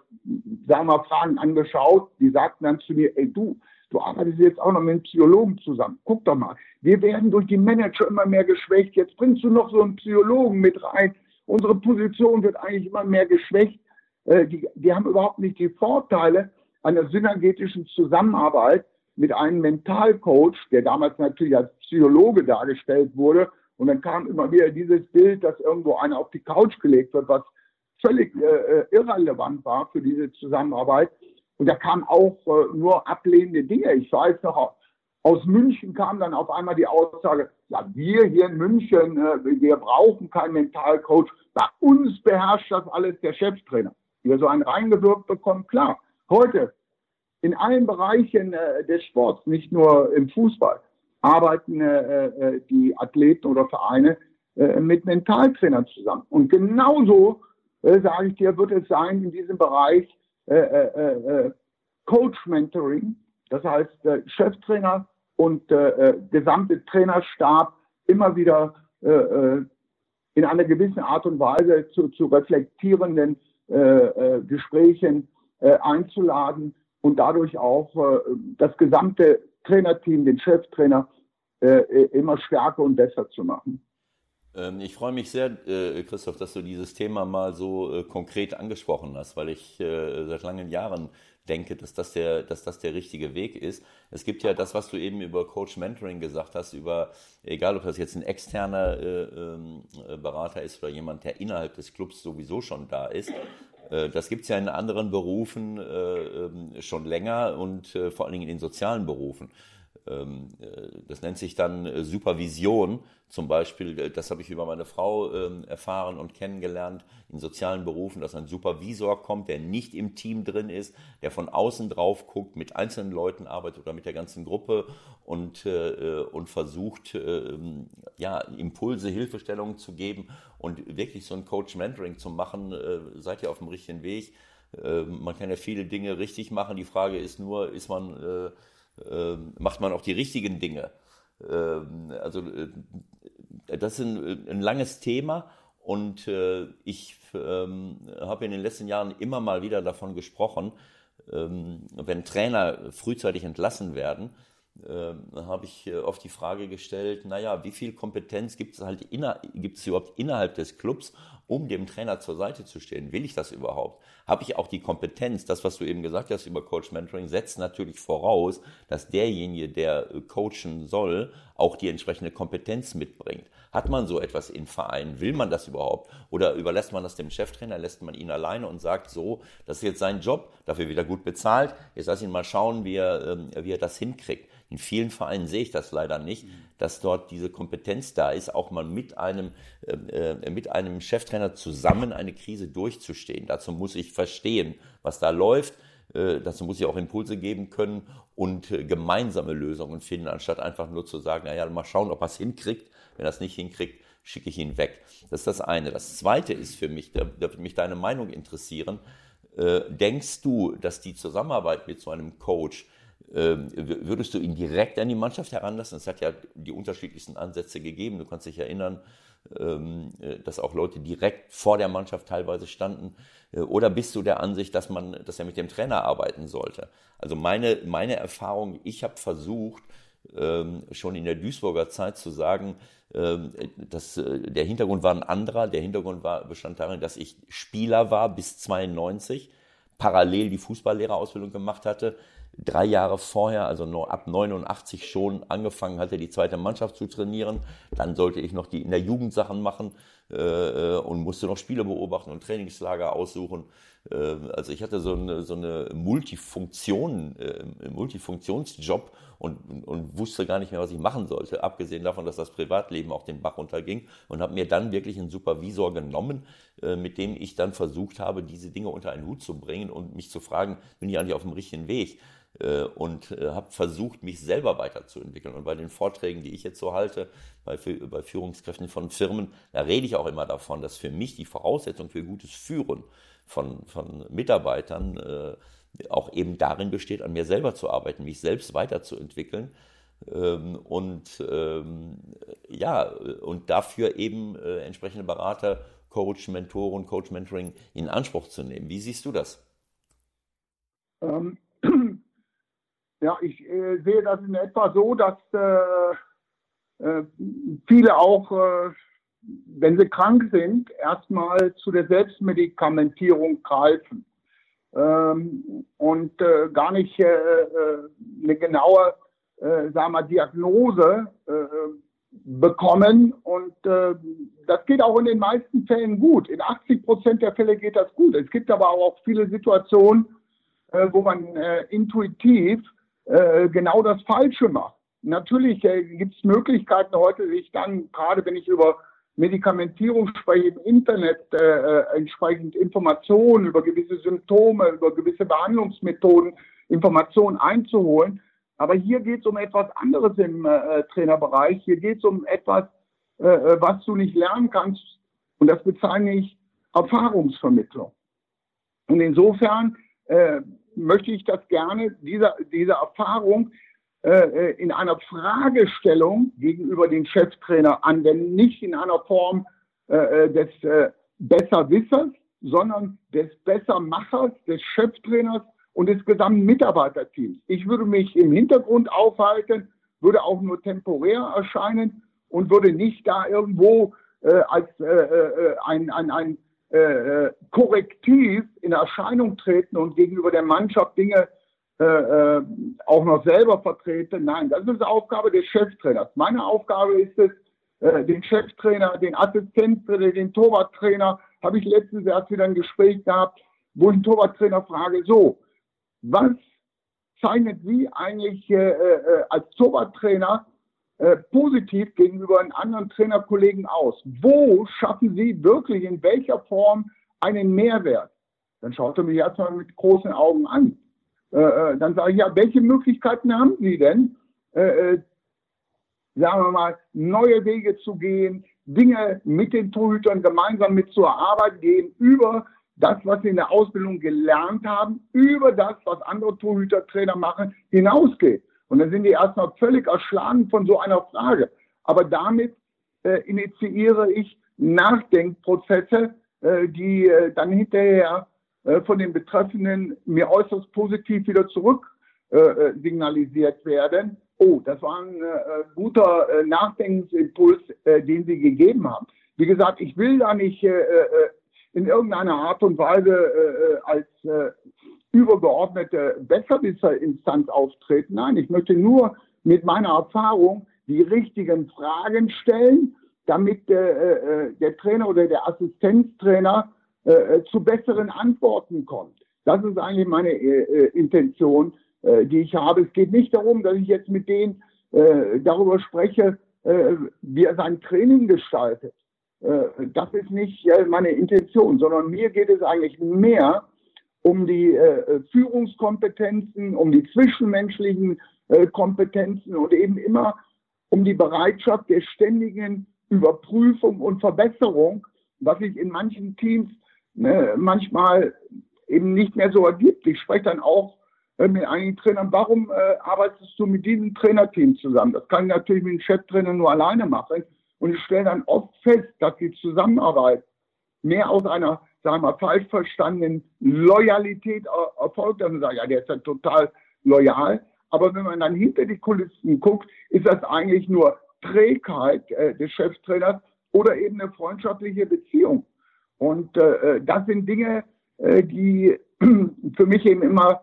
sagen wir Fragen angeschaut, die sagten dann zu mir, ey du, du arbeitest jetzt auch noch mit einem Psychologen zusammen. Guck doch mal, wir werden durch die Manager immer mehr geschwächt. Jetzt bringst du noch so einen Psychologen mit rein. Unsere Position wird eigentlich immer mehr geschwächt. Äh, die, die haben überhaupt nicht die Vorteile einer synergetischen Zusammenarbeit mit einem Mentalcoach, der damals natürlich als Psychologe dargestellt wurde. Und dann kam immer wieder dieses Bild, dass irgendwo einer auf die Couch gelegt wird, was völlig äh, äh, irrelevant war für diese Zusammenarbeit. Und da kamen auch äh, nur ablehnende Dinge. Ich weiß noch, aus München kam dann auf einmal die Aussage, ja, wir hier in München, äh, wir brauchen keinen Mentalcoach. Bei uns beherrscht das alles der Cheftrainer. Wie so einen reingewirkt bekommen, klar. Heute in allen Bereichen äh, des Sports, nicht nur im Fußball, arbeiten äh, äh die Athleten oder Vereine äh, mit Mentaltrainern zusammen. Und genauso äh, sage ich dir, wird es sein in diesem Bereich äh, Coach Mentoring, das heißt Cheftrainer und gesamte Trainerstab immer wieder in einer gewissen Art und Weise zu, zu reflektierenden Gesprächen einzuladen und dadurch auch das gesamte Trainerteam, den Cheftrainer, immer stärker und besser zu machen. Ähm, ich freue mich sehr, äh, Christoph, dass du dieses Thema mal so äh, konkret angesprochen hast, weil ich äh, seit langen Jahren denke, dass das, der, dass das der richtige Weg ist. Es gibt ja das, was du eben über Coach Mentoring gesagt hast, über, egal ob das jetzt ein externer ähm, Berater ist oder jemand, der innerhalb des Clubs sowieso schon da ist. Das gibt es ja in anderen Berufen ähm, schon länger und vor allen Dingen in den sozialen Berufen. Ähm, äh, das nennt sich dann äh, Supervision zum Beispiel. Äh, das habe ich über meine Frau ähm, erfahren und kennengelernt in sozialen Berufen, dass ein Supervisor kommt, der nicht im Team drin ist, der von außen drauf guckt, mit einzelnen Leuten arbeitet oder mit der ganzen Gruppe und, und versucht, ähm, ja, Impulse, Hilfestellungen zu geben und wirklich so ein Coach-Mentoring zu machen. Seid ihr auf dem richtigen Weg? Man kann ja viele Dinge richtig machen. Die Frage ist nur, ist man macht man auch die richtigen Dinge. Ähm, also äh, das ist ein, ein langes Thema und äh, ich ähm, habe in den letzten Jahren immer mal wieder davon gesprochen, wenn Trainer frühzeitig entlassen werden, habe ich äh, oft die Frage gestellt, naja, wie viel Kompetenz gibt es halt gibt es überhaupt innerhalb des Clubs um dem Trainer zur Seite zu stehen. Will ich das überhaupt? Habe ich auch die Kompetenz? Das, was du eben gesagt hast über Coach Mentoring, setzt natürlich voraus, dass derjenige, der äh, coachen soll, auch die entsprechende Kompetenz mitbringt. Hat man so etwas in Vereinen? Will man das überhaupt? Oder überlässt man das dem Cheftrainer, lässt man ihn alleine und sagt so, das ist jetzt sein Job, dafür wieder gut bezahlt, jetzt lass ihn mal schauen, wie er, ähm, wie er das hinkriegt. In vielen Vereinen sehe ich das leider nicht, dass dort diese Kompetenz da ist, auch mal mit einem, äh, äh, mit einem Cheftrainer zusammen eine Krise durchzustehen. Dazu muss ich verstehen, was da läuft. Äh, dazu muss ich auch Impulse geben können und äh, gemeinsame Lösungen finden, anstatt einfach nur zu sagen, naja, mal schauen, ob er es hinkriegt. Wenn er es nicht hinkriegt, schicke ich ihn weg. Das ist das eine. Das zweite ist für mich, da, da wird mich deine Meinung interessieren. Äh, denkst du, dass die Zusammenarbeit mit so einem Coach ähm, würdest du ihn direkt an die Mannschaft heranlassen? Es hat ja die unterschiedlichsten Ansätze gegeben. Du kannst dich erinnern, ähm, äh, dass auch Leute direkt vor der Mannschaft teilweise standen. Äh, oder bist du der Ansicht, dass man, dass er mit dem Trainer arbeiten sollte? Also meine, meine Erfahrung, ich habe versucht, ähm, schon in der Duisburger Zeit zu sagen, dass äh, der Hintergrund war ein anderer. Der Hintergrund war, bestand darin, dass ich Spieler war bis 92, parallel die Fußballlehrerausbildung gemacht hatte, drei Jahre vorher, also ab 89 schon angefangen hatte, die zweite Mannschaft zu trainieren. Dann sollte ich noch die in der Jugend Sachen machen äh, äh, und musste noch Spiele beobachten und Trainingslager aussuchen. Äh, also ich hatte so eine, so eine Multifunktion, äh, Multifunktionsjob und, und wusste gar nicht mehr, was ich machen sollte, abgesehen davon, dass das Privatleben auch den Bach runterging und habe mir dann wirklich einen Supervisor genommen, äh, mit dem ich dann versucht habe, diese Dinge unter einen Hut zu bringen und mich zu fragen, bin ich eigentlich auf dem richtigen Weg? Äh, und äh, habe versucht, mich selber weiterzuentwickeln. Und bei den Vorträgen, die ich jetzt so halte, bei, bei Führungskräften von Firmen, da rede ich auch immer davon, dass für mich die Voraussetzung für gutes Führen von, von Mitarbeitern äh, auch eben darin besteht, an mir selber zu arbeiten, mich selbst weiterzuentwickeln. Ähm, und ähm, ja, und dafür eben entsprechende Berater, Coach, Mentoren, Coach Mentoring in Anspruch zu nehmen. Wie siehst du das? Ähm, ja, ich äh, sehe das in etwa so, dass äh, äh, viele auch, äh, wenn sie krank sind, erstmal zu der Selbstmedikamentierung greifen ähm, und äh, gar nicht äh, eine genaue äh, sagen wir, Diagnose bekommen. Und das geht auch in den meisten Fällen gut. In 80 Prozent der Fälle geht das gut. Es gibt aber auch viele Situationen, wo man intuitiv äh, genau das Falsche macht. Natürlich äh, gibt es Möglichkeiten heute, sich dann, gerade wenn ich über Medikamentierung spreche, im Internet äh, äh, entsprechend Informationen über gewisse Symptome, über gewisse Behandlungsmethoden, Informationen einzuholen. Aber hier geht es um etwas anderes im äh, Trainerbereich. Hier geht es um etwas, äh, was du nicht lernen kannst. Und das bezeichne ich Erfahrungsvermittlung. Und insofern äh, möchte ich das gerne, diese, diese Erfahrung äh, äh, in einer Fragestellung gegenüber den Cheftrainer anwenden, nicht in einer Form äh, äh, des äh, Besserwissers, sondern des Bessermachers, des Cheftrainers und des gesamten Mitarbeiterteams. Ich würde mich im Hintergrund aufhalten, würde auch nur temporär erscheinen und würde nicht da irgendwo äh, als äh, äh, ein, ein, ein äh, äh, korrektiv in Erscheinung treten und gegenüber der Mannschaft Dinge äh, äh, auch noch selber vertreten. Nein, das ist Aufgabe des Cheftrainers. Meine Aufgabe ist es, äh, den Cheftrainer, den Assistenztrainer, den Torwarttrainer, habe ich letztens erst wieder ein Gespräch gehabt, wo ich den Torwarttrainer frage, so, was zeichnet Sie eigentlich äh, als Torwarttrainer äh, positiv gegenüber einen anderen Trainerkollegen aus? Wo schaffen Sie wirklich in welcher Form einen Mehrwert? Dann schaut er mich erstmal mit großen Augen an. Äh, äh, dann sage ich, ja, welche Möglichkeiten haben Sie denn, äh, äh, sagen wir mal, neue Wege zu gehen, Dinge mit den Torhütern gemeinsam mit zur Arbeit gehen, über das, was sie in der Ausbildung gelernt haben, über das, was andere Torhütertrainer machen, hinausgeht. Und dann sind die erstmal völlig erschlagen von so einer Frage. Aber damit äh, initiiere ich Nachdenkprozesse, äh, die äh, dann hinterher äh, von den Betreffenden mir äußerst positiv wieder zurück äh, äh, signalisiert werden. Oh, das war ein guter Nachdenkensimpuls, den Sie gegeben haben. Wie gesagt, ich will da nicht in irgendeiner Art und Weise als übergeordnete Besserwisserinstanz auftreten. Nein, ich möchte nur mit meiner Erfahrung die richtigen Fragen stellen, damit äh, der Trainer oder der Assistenztrainer äh, zu besseren Antworten kommt. Das ist eigentlich meine äh, äh, Intention, äh, die ich habe. Es geht nicht darum, dass ich jetzt mit denen äh, darüber spreche, äh, wie er sein Training gestaltet. das ist nicht meine Intention, sondern mir geht es eigentlich mehr um die Führungskompetenzen, um die zwischenmenschlichen Kompetenzen und eben immer um die Bereitschaft der ständigen Überprüfung und Verbesserung, was ich in manchen Teams ne, manchmal eben nicht mehr so ergibt. Ich spreche dann auch äh, mit einigen Trainern, warum äh, arbeitest du mit diesem Trainerteam zusammen? Das kann ich natürlich mit dem Cheftrainer nur alleine machen. Und ich stelle dann oft fest, dass die Zusammenarbeit mehr aus einer, sagen wir mal, falsch verstandenen Loyalität erfolgt. Dann sage ich, ja, der ist ja total loyal. Aber wenn man dann hinter die Kulissen guckt, ist das eigentlich nur Trägheit äh, des Cheftrainers oder eben eine freundschaftliche Beziehung. Und äh, äh, das sind Dinge, äh, die für mich eben immer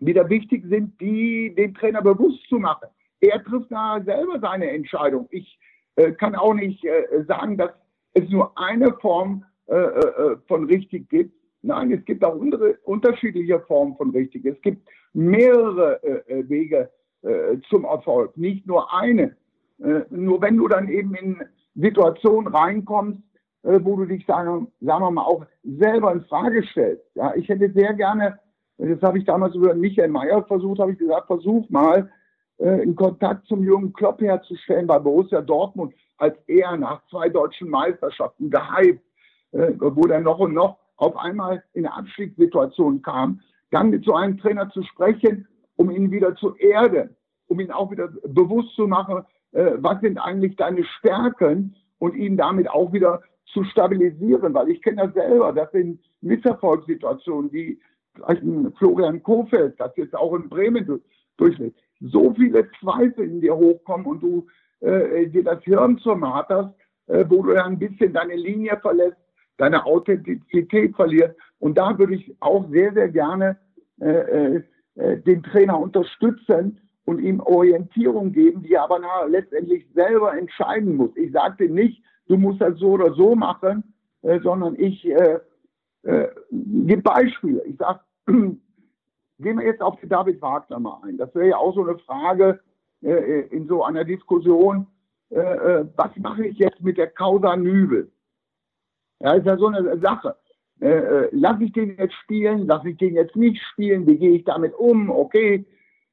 wieder wichtig sind, die den Trainer bewusst zu machen. Er trifft da selber seine Entscheidung. Ich äh, kann auch nicht äh, sagen, dass es nur eine Form äh, äh von richtig gibt. Nein, es gibt auch andere, unterschiedliche Formen von richtig. Es gibt mehrere äh, Wege zum Erfolg, nicht nur eine. nur wenn du dann eben in Situationen reinkommst, äh, wo du dich, sagen, sagen wir mal, auch selber in Frage stellst. Ja, ich hätte sehr gerne, das habe ich damals über Michael Mayer versucht, habe ich gesagt, versuch mal, äh, in Kontakt zum jungen Klopp herzustellen bei Borussia Dortmund, als er nach zwei deutschen Meisterschaften gehypt, äh, wo er noch und noch auf einmal in eine Abstiegssituation kam, dann mit so einem Trainer zu sprechen, um ihn wieder zu erden, um ihn auch wieder bewusst zu machen, äh, was sind eigentlich deine Stärken und ihn damit auch wieder zu stabilisieren, weil ich kenne das selber, das sind Misserfolgssituationen, wie vielleicht ein Florian Kofeld, das jetzt auch in Bremen durchlebt. So viele Zweifel in dir hochkommen und du äh, dir das Hirn zermarterst, äh, wo du dann ein bisschen deine Linie verlässt, deine Authentizität verlierst. Und da würde ich auch sehr, sehr gerne äh, äh, äh den Trainer unterstützen und ihm Orientierung geben, die er aber letztendlich selber entscheiden muss. Ich sagte nicht, du musst das so oder so machen, äh, sondern ich äh, äh, gebe Beispiele. Ich sage, gehen wir jetzt auf die David Wagner mal ein. Das wäre ja auch so eine Frage äh, in so einer Diskussion. Äh, äh, was mache ich jetzt mit der Causa Nübel? Ja, ist ja so eine Sache. Äh, lass ich den jetzt spielen? Lass ich den jetzt nicht spielen? Wie gehe ich damit um? Okay,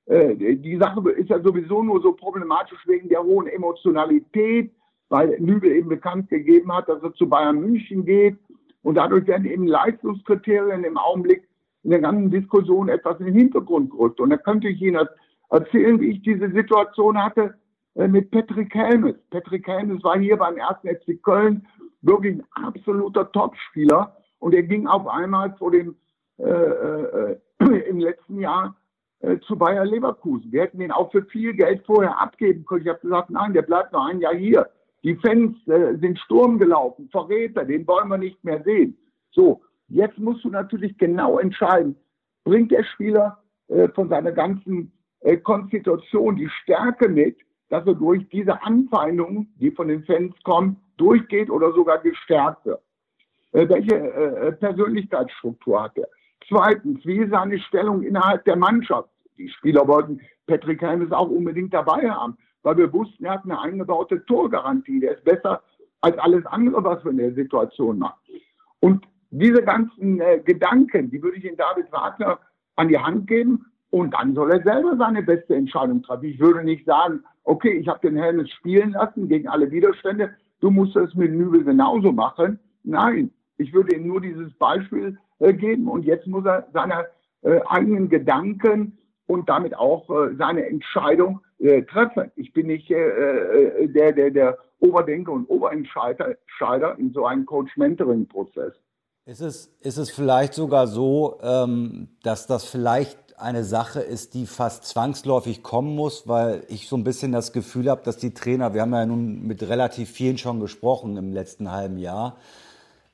die Sache ist ja sowieso nur so problematisch wegen der hohen Emotionalität weil Nübel eben bekannt gegeben hat, dass er zu Bayern München geht. Und dadurch werden eben Leistungskriterien im Augenblick in der ganzen Diskussion etwas in den Hintergrund gerückt. Und da könnte ich Ihnen erzählen, wie ich diese Situation hatte äh, mit Patrick Helmes. Patrick Helmes war hier beim ersten FC Köln wirklich ein absoluter Topspieler. Und er ging auf einmal vor dem, äh, äh, im letzten Jahr äh, zu Bayer Leverkusen. Wir hätten ihn auch für viel Geld vorher abgeben können. Ich habe gesagt, nein, der bleibt noch ein Jahr hier. Die Fans äh, sind Sturm gelaufen, Verräter, den wollen wir nicht mehr sehen. So, jetzt musst du natürlich genau entscheiden, bringt der Spieler äh, von seiner ganzen äh, Konstitution die Stärke mit, dass er durch diese Anfeindungen, die von den Fans kommen, durchgeht oder sogar gestärkt wird. Äh, welche äh, Persönlichkeitsstruktur hat er? Zweitens, wie ist seine Stellung innerhalb der Mannschaft? Die Spieler wollten Patrick Helmes auch unbedingt dabei haben, weil wir wussten, er hat eine eingebaute Torgarantie. Der ist besser als alles andere, was wir in der Situation machen. Und diese ganzen äh, Gedanken, die würde ich in David Wagner an die Hand geben und dann soll er selber seine beste Entscheidung treffen. Ich würde nicht sagen, okay, ich habe den Helmes spielen lassen gegen alle Widerstände, du musst es mit Nübel genauso machen. Nein, ich würde ihm nur dieses Beispiel äh, geben und jetzt muss er seine äh, eigenen Gedanken und damit auch äh, seine Entscheidung äh, treffen. Ich bin nicht äh, äh, der, der, der Oberdenker und Oberentscheider in so einem Coach-Mentoring-Prozess. Ist es, ist es vielleicht sogar so, ähm, dass das vielleicht eine Sache ist, die fast zwangsläufig kommen muss, weil ich so ein bisschen das Gefühl habe, dass die Trainer, wir haben ja nun mit relativ vielen schon gesprochen im letzten halben Jahr,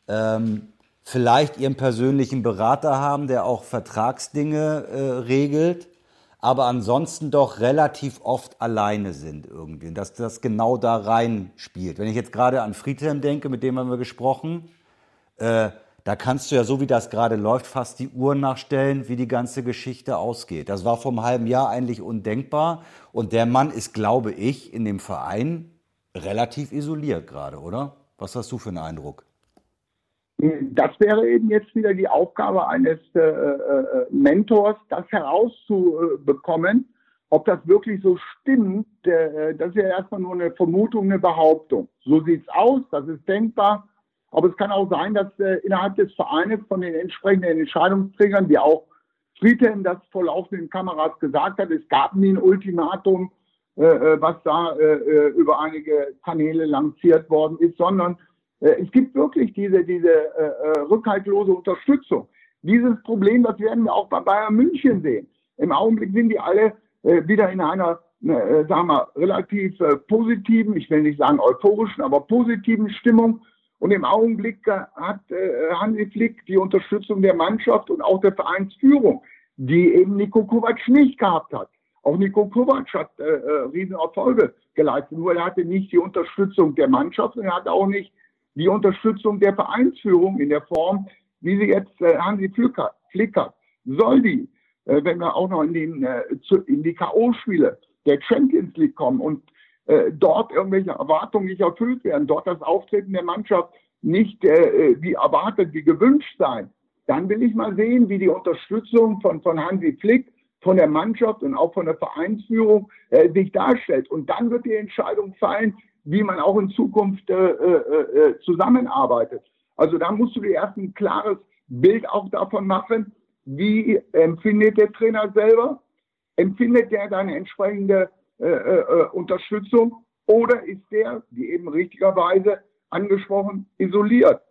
ähm, vielleicht ihren persönlichen Berater haben, der auch Vertragsdinge äh, regelt, aber ansonsten doch relativ oft alleine sind irgendwie, dass das genau da rein spielt. Wenn ich jetzt gerade an Friedhelm denke, mit dem haben wir gesprochen, äh, da kannst du ja, so wie das gerade läuft, fast die Uhr nachstellen, wie die ganze Geschichte ausgeht. Das war vor einem halben Jahr eigentlich undenkbar. Und der Mann ist, glaube ich, in dem Verein relativ isoliert gerade, oder? Was hast du für einen Eindruck? Das wäre eben jetzt wieder die Aufgabe eines äh, äh, Mentors, das herauszubekommen, ob das wirklich so stimmt. Äh, das ist ja erstmal nur eine Vermutung, eine Behauptung. So sieht's aus, das ist denkbar. Aber es kann auch sein, dass äh, innerhalb des Vereines von den entsprechenden Entscheidungsträgern, wie auch Friedhelm das vor laufenden Kameras gesagt hat, es gab nie ein Ultimatum, äh, äh was da äh, äh, über einige Kanäle lanciert worden ist, sondern äh, es gibt wirklich diese, diese rückhaltlose Unterstützung. Dieses Problem, das werden wir auch bei Bayern München sehen. Im Augenblick sind die alle wieder in einer, sagen wir, relativ positiven, ich will nicht sagen euphorischen, aber positiven Stimmung. Und im Augenblick hat äh, Hansi Flick die Unterstützung der Mannschaft und auch der Vereinsführung, die eben Nico Kovac nicht gehabt hat. Auch Nico Kovac hat äh, äh, Riesenerfolge geleistet, nur er hatte nicht die Unterstützung der Mannschaft und er hatte auch nicht die Unterstützung der Vereinsführung in der Form, wie sie jetzt äh, Hansi Flick hat. Flick hat. Soll die, äh, wenn wir auch noch in, den, äh, zu, in die K.O.-Spiele der Champions League kommen und äh, dort irgendwelche Erwartungen nicht erfüllt werden, dort das Auftreten der Mannschaft nicht äh, wie erwartet, wie gewünscht sein, dann will ich mal sehen, wie die Unterstützung von, von Hansi Flick, von der Mannschaft und auch von der Vereinsführung äh, sich darstellt. Und dann wird die Entscheidung fallen, wie man auch in Zukunft äh, äh, äh zusammenarbeitet. Also da musst du dir erst ein klares Bild auch davon machen, wie empfindet der Trainer selber, empfindet der deine entsprechende äh, äh, äh, Unterstützung oder ist der, wie eben richtigerweise angesprochen, isoliert.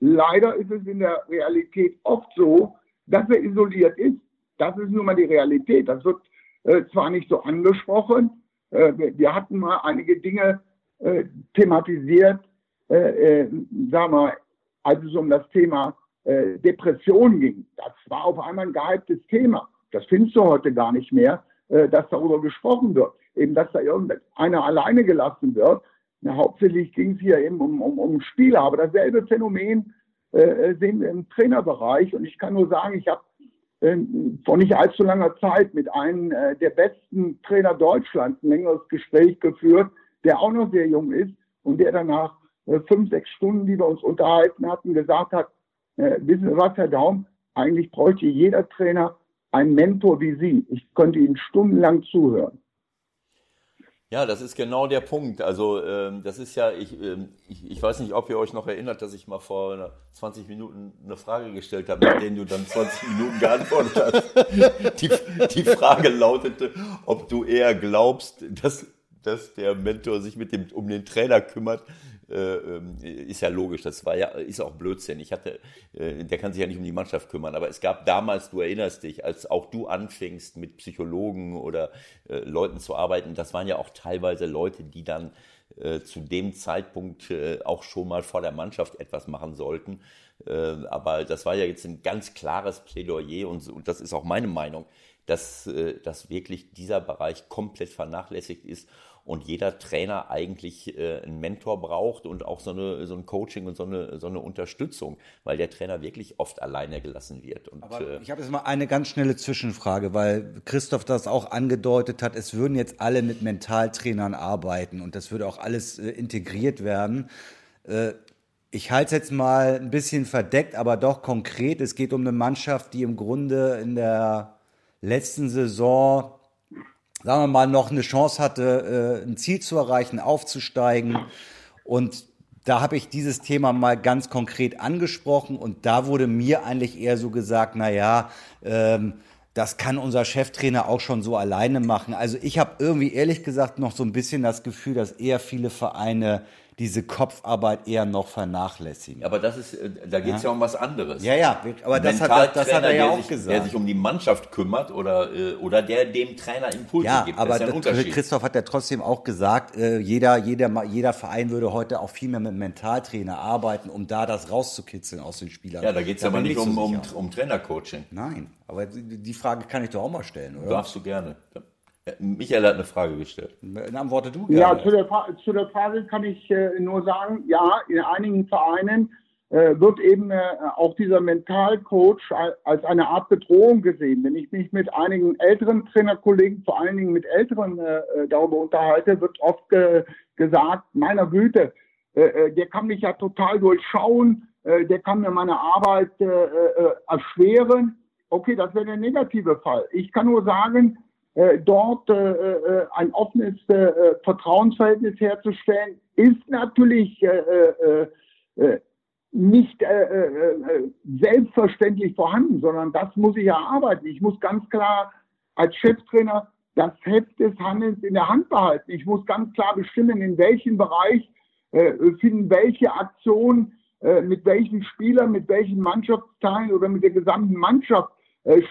Leider ist es in der Realität oft so, dass er isoliert ist. Das ist nun mal die Realität. Das wird äh, zwar nicht so angesprochen, äh, wir hatten mal einige Dinge äh, thematisiert, äh, sagen wir, als es um das Thema Depression ging. Das war auf einmal ein gehyptes Thema. Das findest du heute gar nicht mehr, dass darüber gesprochen wird eben, dass da irgendeiner alleine gelassen wird. Ja, hauptsächlich ging es hier eben um, um, um Spieler, aber dasselbe Phänomen äh, sehen wir im Trainerbereich. Und ich kann nur sagen, ich habe äh, vor nicht allzu langer Zeit mit einem äh, der besten Trainer Deutschlands ein längeres Gespräch geführt, der auch noch sehr jung ist und der danach äh, fünf, sechs Stunden, die wir uns unterhalten hatten, gesagt hat, äh, wissen Sie was, Herr Daum, eigentlich bräuchte jeder Trainer einen Mentor wie Sie. Ich könnte Ihnen stundenlang zuhören. Ja, das ist genau der Punkt. Also ähm, das ist ja, ich, ähm, ich, ich weiß nicht, ob ihr euch noch erinnert, dass ich mal vor 20 Minuten eine Frage gestellt habe, mit der du dann 20 Minuten geantwortet hast. Die, die Frage lautete, ob du eher glaubst, dass, dass der Mentor sich mit dem, um den Trainer kümmert, äh, ähm, ist ja logisch, das war ja, ist auch Blödsinn. Ich hatte, äh, der kann sich ja nicht um die Mannschaft kümmern, aber es gab damals, du erinnerst dich, als auch du anfingst mit Psychologen oder äh, Leuten zu arbeiten, das waren ja auch teilweise Leute, die dann zu dem Zeitpunkt auch schon mal vor der Mannschaft etwas machen sollten. Aber das war ja jetzt ein ganz klares Plädoyer und, und das ist auch meine Meinung, dass, dass wirklich dieser Bereich komplett vernachlässigt ist und jeder Trainer eigentlich äh, einen Mentor braucht und auch so, eine, so ein Coaching und so eine, so eine Unterstützung, weil der Trainer wirklich oft alleine gelassen wird. Und, Aber äh, ich habe jetzt mal eine ganz schnelle Zwischenfrage, weil Christoph das auch angedeutet hat, es würden jetzt alle mit Mentaltrainern arbeiten und das würde auch alles äh, integriert werden. Äh, ich halte es jetzt mal ein bisschen verdeckt, aber doch konkret. Es geht um eine Mannschaft, die im Grunde in der letzten Saison, sagen wir mal, noch eine Chance hatte, äh, ein Ziel zu erreichen, aufzusteigen. Und da habe ich dieses Thema mal ganz konkret angesprochen und da wurde mir eigentlich eher so gesagt, na ja, ähm, das kann unser Cheftrainer auch schon so alleine machen. Also ich habe irgendwie ehrlich gesagt noch so ein bisschen das Gefühl, dass eher viele Vereine diese Kopfarbeit eher noch vernachlässigen. Aber das ist, äh, da geht es ja. ja. um was anderes. Ja, ja, aber das hat, das hat er ja auch sich, gesagt. Der sich um die Mannschaft kümmert oder, äh, oder der dem Trainer Impulse ja, gibt. Aber ja Christoph hat ja trotzdem auch gesagt, äh, jeder, jeder, jeder Verein würde heute auch viel mehr mit Mentaltrainer arbeiten, um da das rauszukitzeln aus den Spielern. Ja, da geht es aber nicht um, um, um Trainercoaching. Nein, aber die Frage kann ich doch auch mal stellen, oder? Darfst du gerne. Michael hat eine Frage gestellt. Antworte du gerne. Ja, zu der, zu der Frage kann ich äh, nur sagen, ja, in einigen Vereinen äh, wird eben äh, auch dieser Mentalcoach als eine Art Bedrohung gesehen. Wenn ich mich mit einigen älteren Trainerkollegen, vor allen Dingen mit älteren, darüber unterhalte, wird oft ge gesagt, meiner Güte, der kann mich ja total durchschauen, der kann mir meine Arbeit erschweren. Okay, das wäre der negative Fall. Ich kann nur sagen, dort äh, äh, ein offenes äh, Vertrauensverhältnis herzustellen, ist natürlich äh, äh, nicht selbstverständlich vorhanden, sondern das muss ich erarbeiten. Ich muss ganz klar als Cheftrainer das Heft des Handelns in der Hand behalten. Ich muss ganz klar bestimmen, in welchem Bereich finden welche Aktionen mit welchen Spielern, mit welchen Mannschaftsteilen oder mit der gesamten Mannschaft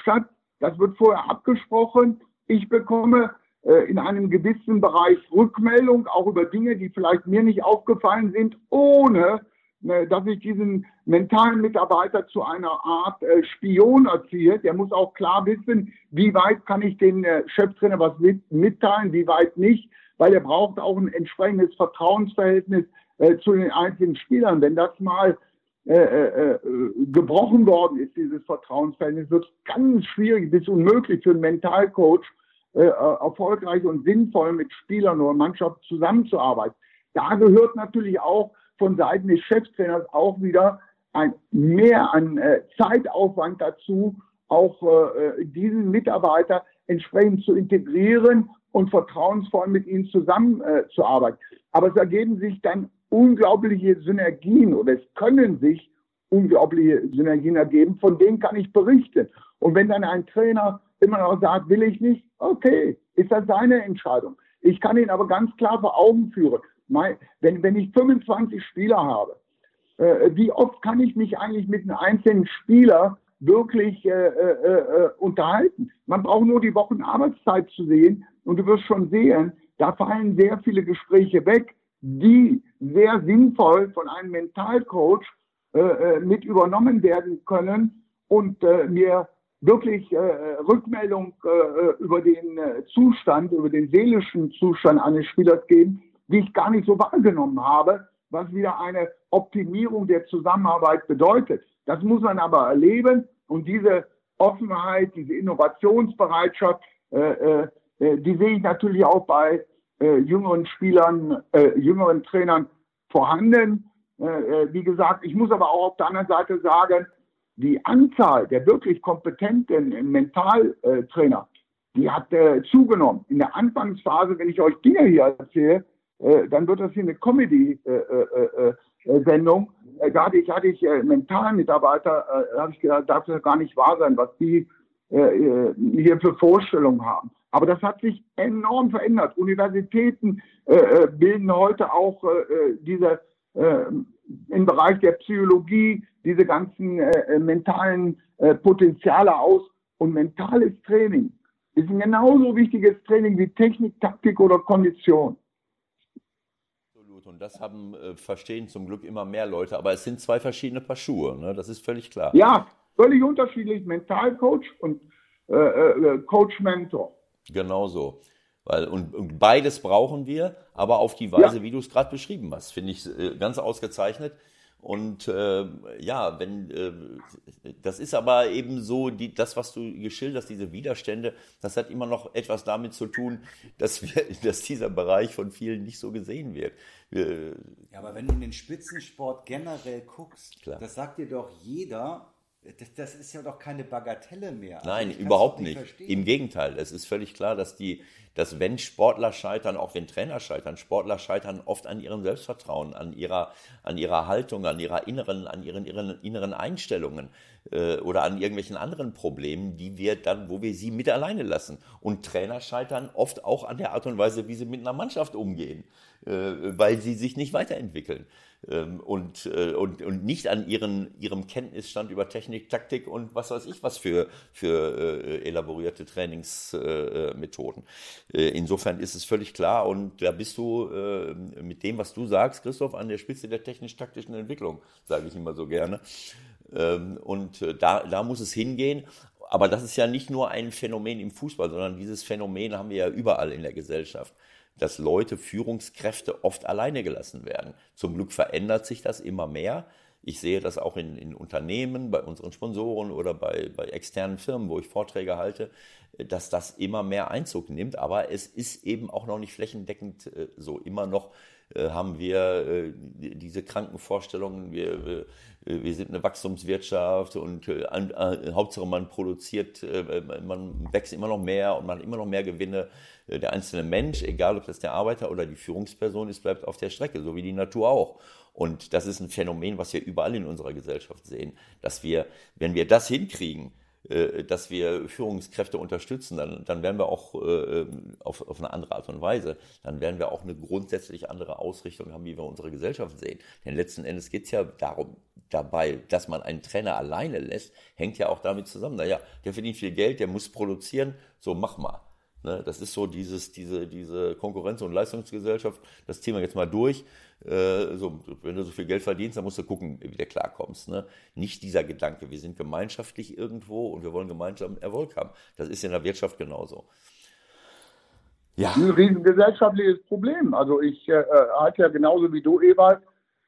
statt. Das wird vorher abgesprochen ich bekomme äh, in einem gewissen Bereich Rückmeldung, auch über Dinge, die vielleicht mir nicht aufgefallen sind, ohne äh, dass ich diesen mentalen Mitarbeiter zu einer Art äh, Spion erziehe. Der muss auch klar wissen, wie weit kann ich den äh, Cheftrainer was mit, mitteilen, wie weit nicht, weil er braucht auch ein entsprechendes Vertrauensverhältnis äh, zu den einzelnen Spielern. Wenn das mal äh, äh, gebrochen worden ist, dieses Vertrauensverhältnis, wird es ganz schwierig bis unmöglich für einen Mentalcoach, äh, erfolgreich und sinnvoll mit Spielern oder Mannschaft zusammenzuarbeiten. Da gehört natürlich auch von Seiten des Cheftrainers auch wieder ein mehr an äh, Zeitaufwand dazu, auch äh, diesen Mitarbeiter entsprechend zu integrieren und vertrauensvoll mit ihnen zusammenzuarbeiten. Äh, Aber es ergeben sich dann unglaubliche Synergien oder es können sich unglaubliche Synergien ergeben, von denen kann ich berichten. Und wenn dann ein Trainer immer noch sagt, will ich nicht, okay, ist das seine Entscheidung. Ich kann ihn aber ganz klar vor Augen führen. wenn, wenn ich 25 Spieler habe, äh, wie oft kann ich mich eigentlich mit einem einzelnen Spieler wirklich äh, äh, äh, unterhalten? Man braucht nur die Wochen Arbeitszeit zu sehen und du wirst schon sehen, da fallen sehr viele Gespräche weg, die sehr sinnvoll von einem Mentalcoach äh, äh, mit übernommen werden können und mir wirklich äh, Rückmeldung äh, über den äh, Zustand, über den seelischen Zustand eines Spielers geben, die ich gar nicht so wahrgenommen habe, was wieder eine Optimierung der Zusammenarbeit bedeutet. Das muss man aber erleben und diese Offenheit, diese Innovationsbereitschaft, äh, äh, äh die sehe ich natürlich auch bei äh, jüngeren Spielern, äh, jüngeren Trainern vorhanden. Äh, äh wie gesagt, ich muss aber auch auf der anderen Seite sagen, die Anzahl der wirklich kompetenten Mentaltrainer, die hat äh, zugenommen. In der Anfangsphase, wenn ich euch Dinge hier erzähle, äh, dann wird das hier eine Comedy-Sendung. Äh, äh, da hatte ich, hatte ich Mentalmitarbeiter, da habe ich gedacht, darf das gar nicht wahr sein, was die hier für Vorstellungen haben. Aber das hat sich enorm verändert. Universitäten bilden heute auch diese im Bereich der Psychologie diese ganzen äh, äh, mentalen äh, Potenziale aus. Und mentales Training ist ein genauso wichtiges Training wie Technik, Taktik oder Kondition. Absolut. Und das haben äh, verstehen zum Glück immer mehr Leute. Aber es sind zwei verschiedene Paar Schuhe. Ne? Das ist völlig klar. Ja, völlig unterschiedlich. Mentalcoach und äh, äh, Coach-Mentor. Genau so. Weil, und, und beides brauchen wir, aber auf die Weise, ja. wie du es gerade beschrieben hast, finde ich äh, ganz ausgezeichnet. Und äh, ja, wenn äh, das ist aber eben so, die, das, was du geschildert hast, diese Widerstände, das hat immer noch etwas damit zu tun, dass wir, dass dieser Bereich von vielen nicht so gesehen wird. Wir, ja, aber wenn du in den Spitzensport generell guckst, Klar. das sagt dir doch jeder, das, das, ist ja doch keine Bagatelle mehr. Also Nein, überhaupt nicht. nicht. Im Gegenteil, es ist völlig klar, dass die, dass wenn Sportler scheitern, auch wenn Trainer scheitern, Sportler scheitern oft an ihrem Selbstvertrauen, an ihrer, an ihrer Haltung, an ihrer inneren, an ihren, ihren inneren Einstellungen äh, oder an irgendwelchen anderen Problemen, die wir dann, wo wir sie mit alleine lassen. Und Trainer scheitern oft auch an der Art und Weise, wie sie mit einer Mannschaft umgehen, äh, weil sie sich nicht weiterentwickeln. Ähm, und, äh, und, und nicht an ihren, ihrem Kenntnisstand über Technik, Taktik und was weiß ich was für, für äh, elaborierte Trainingsmethoden. Äh, insofern ist es völlig klar und da bist du mit dem, was du sagst, Christoph, an der Spitze der technisch-taktischen Entwicklung, sage ich immer so gerne. Ähm, und da, da muss es hingehen. Aber das ist ja nicht nur ein Phänomen im Fußball, sondern dieses Phänomen haben wir ja überall in der Gesellschaft dass Leute, Führungskräfte oft alleine gelassen werden. Zum Glück verändert sich das immer mehr. Ich sehe das auch in, in Unternehmen, bei unseren Sponsoren oder bei, bei externen Firmen, wo ich Vorträge halte, dass das immer mehr Einzug nimmt. Aber es ist eben auch noch nicht flächendeckend äh, so. Immer noch äh, haben wir äh, diese kranken Vorstellungen, wir, wir sind eine Wachstumswirtschaft und Hauptsache man produziert, man wächst immer noch mehr und man hat immer noch mehr Gewinne. Der einzelne Mensch, egal ob das der Arbeiter oder die Führungsperson ist, bleibt auf der Strecke, so wie die Natur auch. Und das ist ein Phänomen, was wir überall in unserer Gesellschaft sehen, dass wir, wenn wir das hinkriegen, äh, dass wir Führungskräfte unterstützen, dann, dann werden wir auch äh, auf, auf eine andere Art und Weise, dann werden wir auch eine grundsätzlich andere Ausrichtung haben, wie wir unsere Gesellschaft sehen. Denn letzten Endes geht es ja darum, dabei, dass man einen Trainer alleine lässt, hängt ja auch damit zusammen. Naja, der verdient viel Geld, der muss produzieren, so mach mal. Ne, das ist so dieses, diese, diese Konkurrenz- und Leistungsgesellschaft, das ziehen wir jetzt mal durch. Äh, so, wenn du so viel Geld verdienst, dann musst du gucken, wie du klarkommst. Ne? Nicht dieser Gedanke, wir sind gemeinschaftlich irgendwo und wir wollen gemeinsam Erfolg haben. Das ist in der Wirtschaft genauso. Ja. Ein riesengesellschaftliches Problem. Also ich äh, halte ja genauso wie du, Ewald,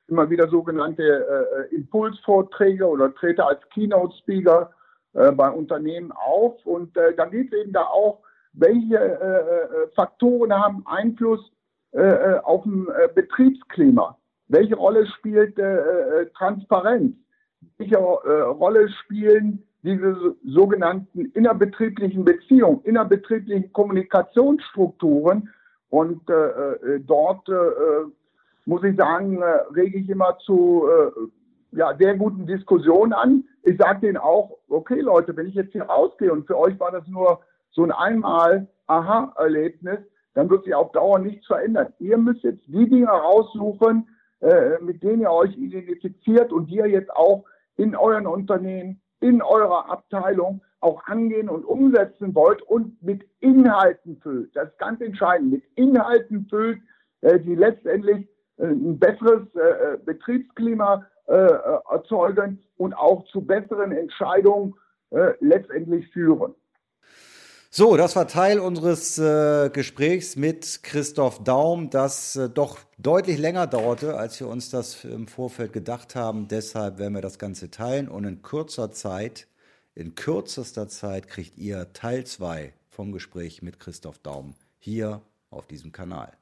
immer wieder sogenannte äh, Impulsvorträge oder trete als Keynote-Speaker äh, bei Unternehmen auf. Und äh, da geht es eben da auch welche äh, äh, Faktoren haben Einfluss äh, äh auf ein äh, Betriebsklima? Welche Rolle spielt äh, Transparenz? Welche Rolle spielen diese sogenannten innerbetrieblichen Beziehungen, innerbetrieblichen Kommunikationsstrukturen? Und dort muss ich sagen, rege ich immer zu ja, sehr guten Diskussionen an. Ich sage denen auch, okay Leute, wenn ich jetzt hier rausgehe und für euch war das nur so ein einmal Aha-Erlebnis, dann wird sich auf Dauer nichts verändern. Ihr müsst jetzt die Dinge raussuchen, äh, mit denen ihr euch identifiziert und die ihr jetzt auch in euren Unternehmen, in eurer Abteilung auch angehen und umsetzen wollt und mit Inhalten füllt. Das ist ganz entscheidend. Mit Inhalten füllt, äh, die letztendlich äh, ein besseres äh, Betriebsklima äh, erzeugen und auch zu besseren Entscheidungen äh, letztendlich führen. So, das war Teil unseres äh, Gesprächs mit Christoph Daum, das äh, doch deutlich länger dauerte, als wir uns das im Vorfeld gedacht haben. Deshalb werden wir das Ganze teilen und in kurzer Zeit, in kürzester Zeit kriegt ihr Teil 2 vom Gespräch mit Christoph Daum hier auf diesem Kanal.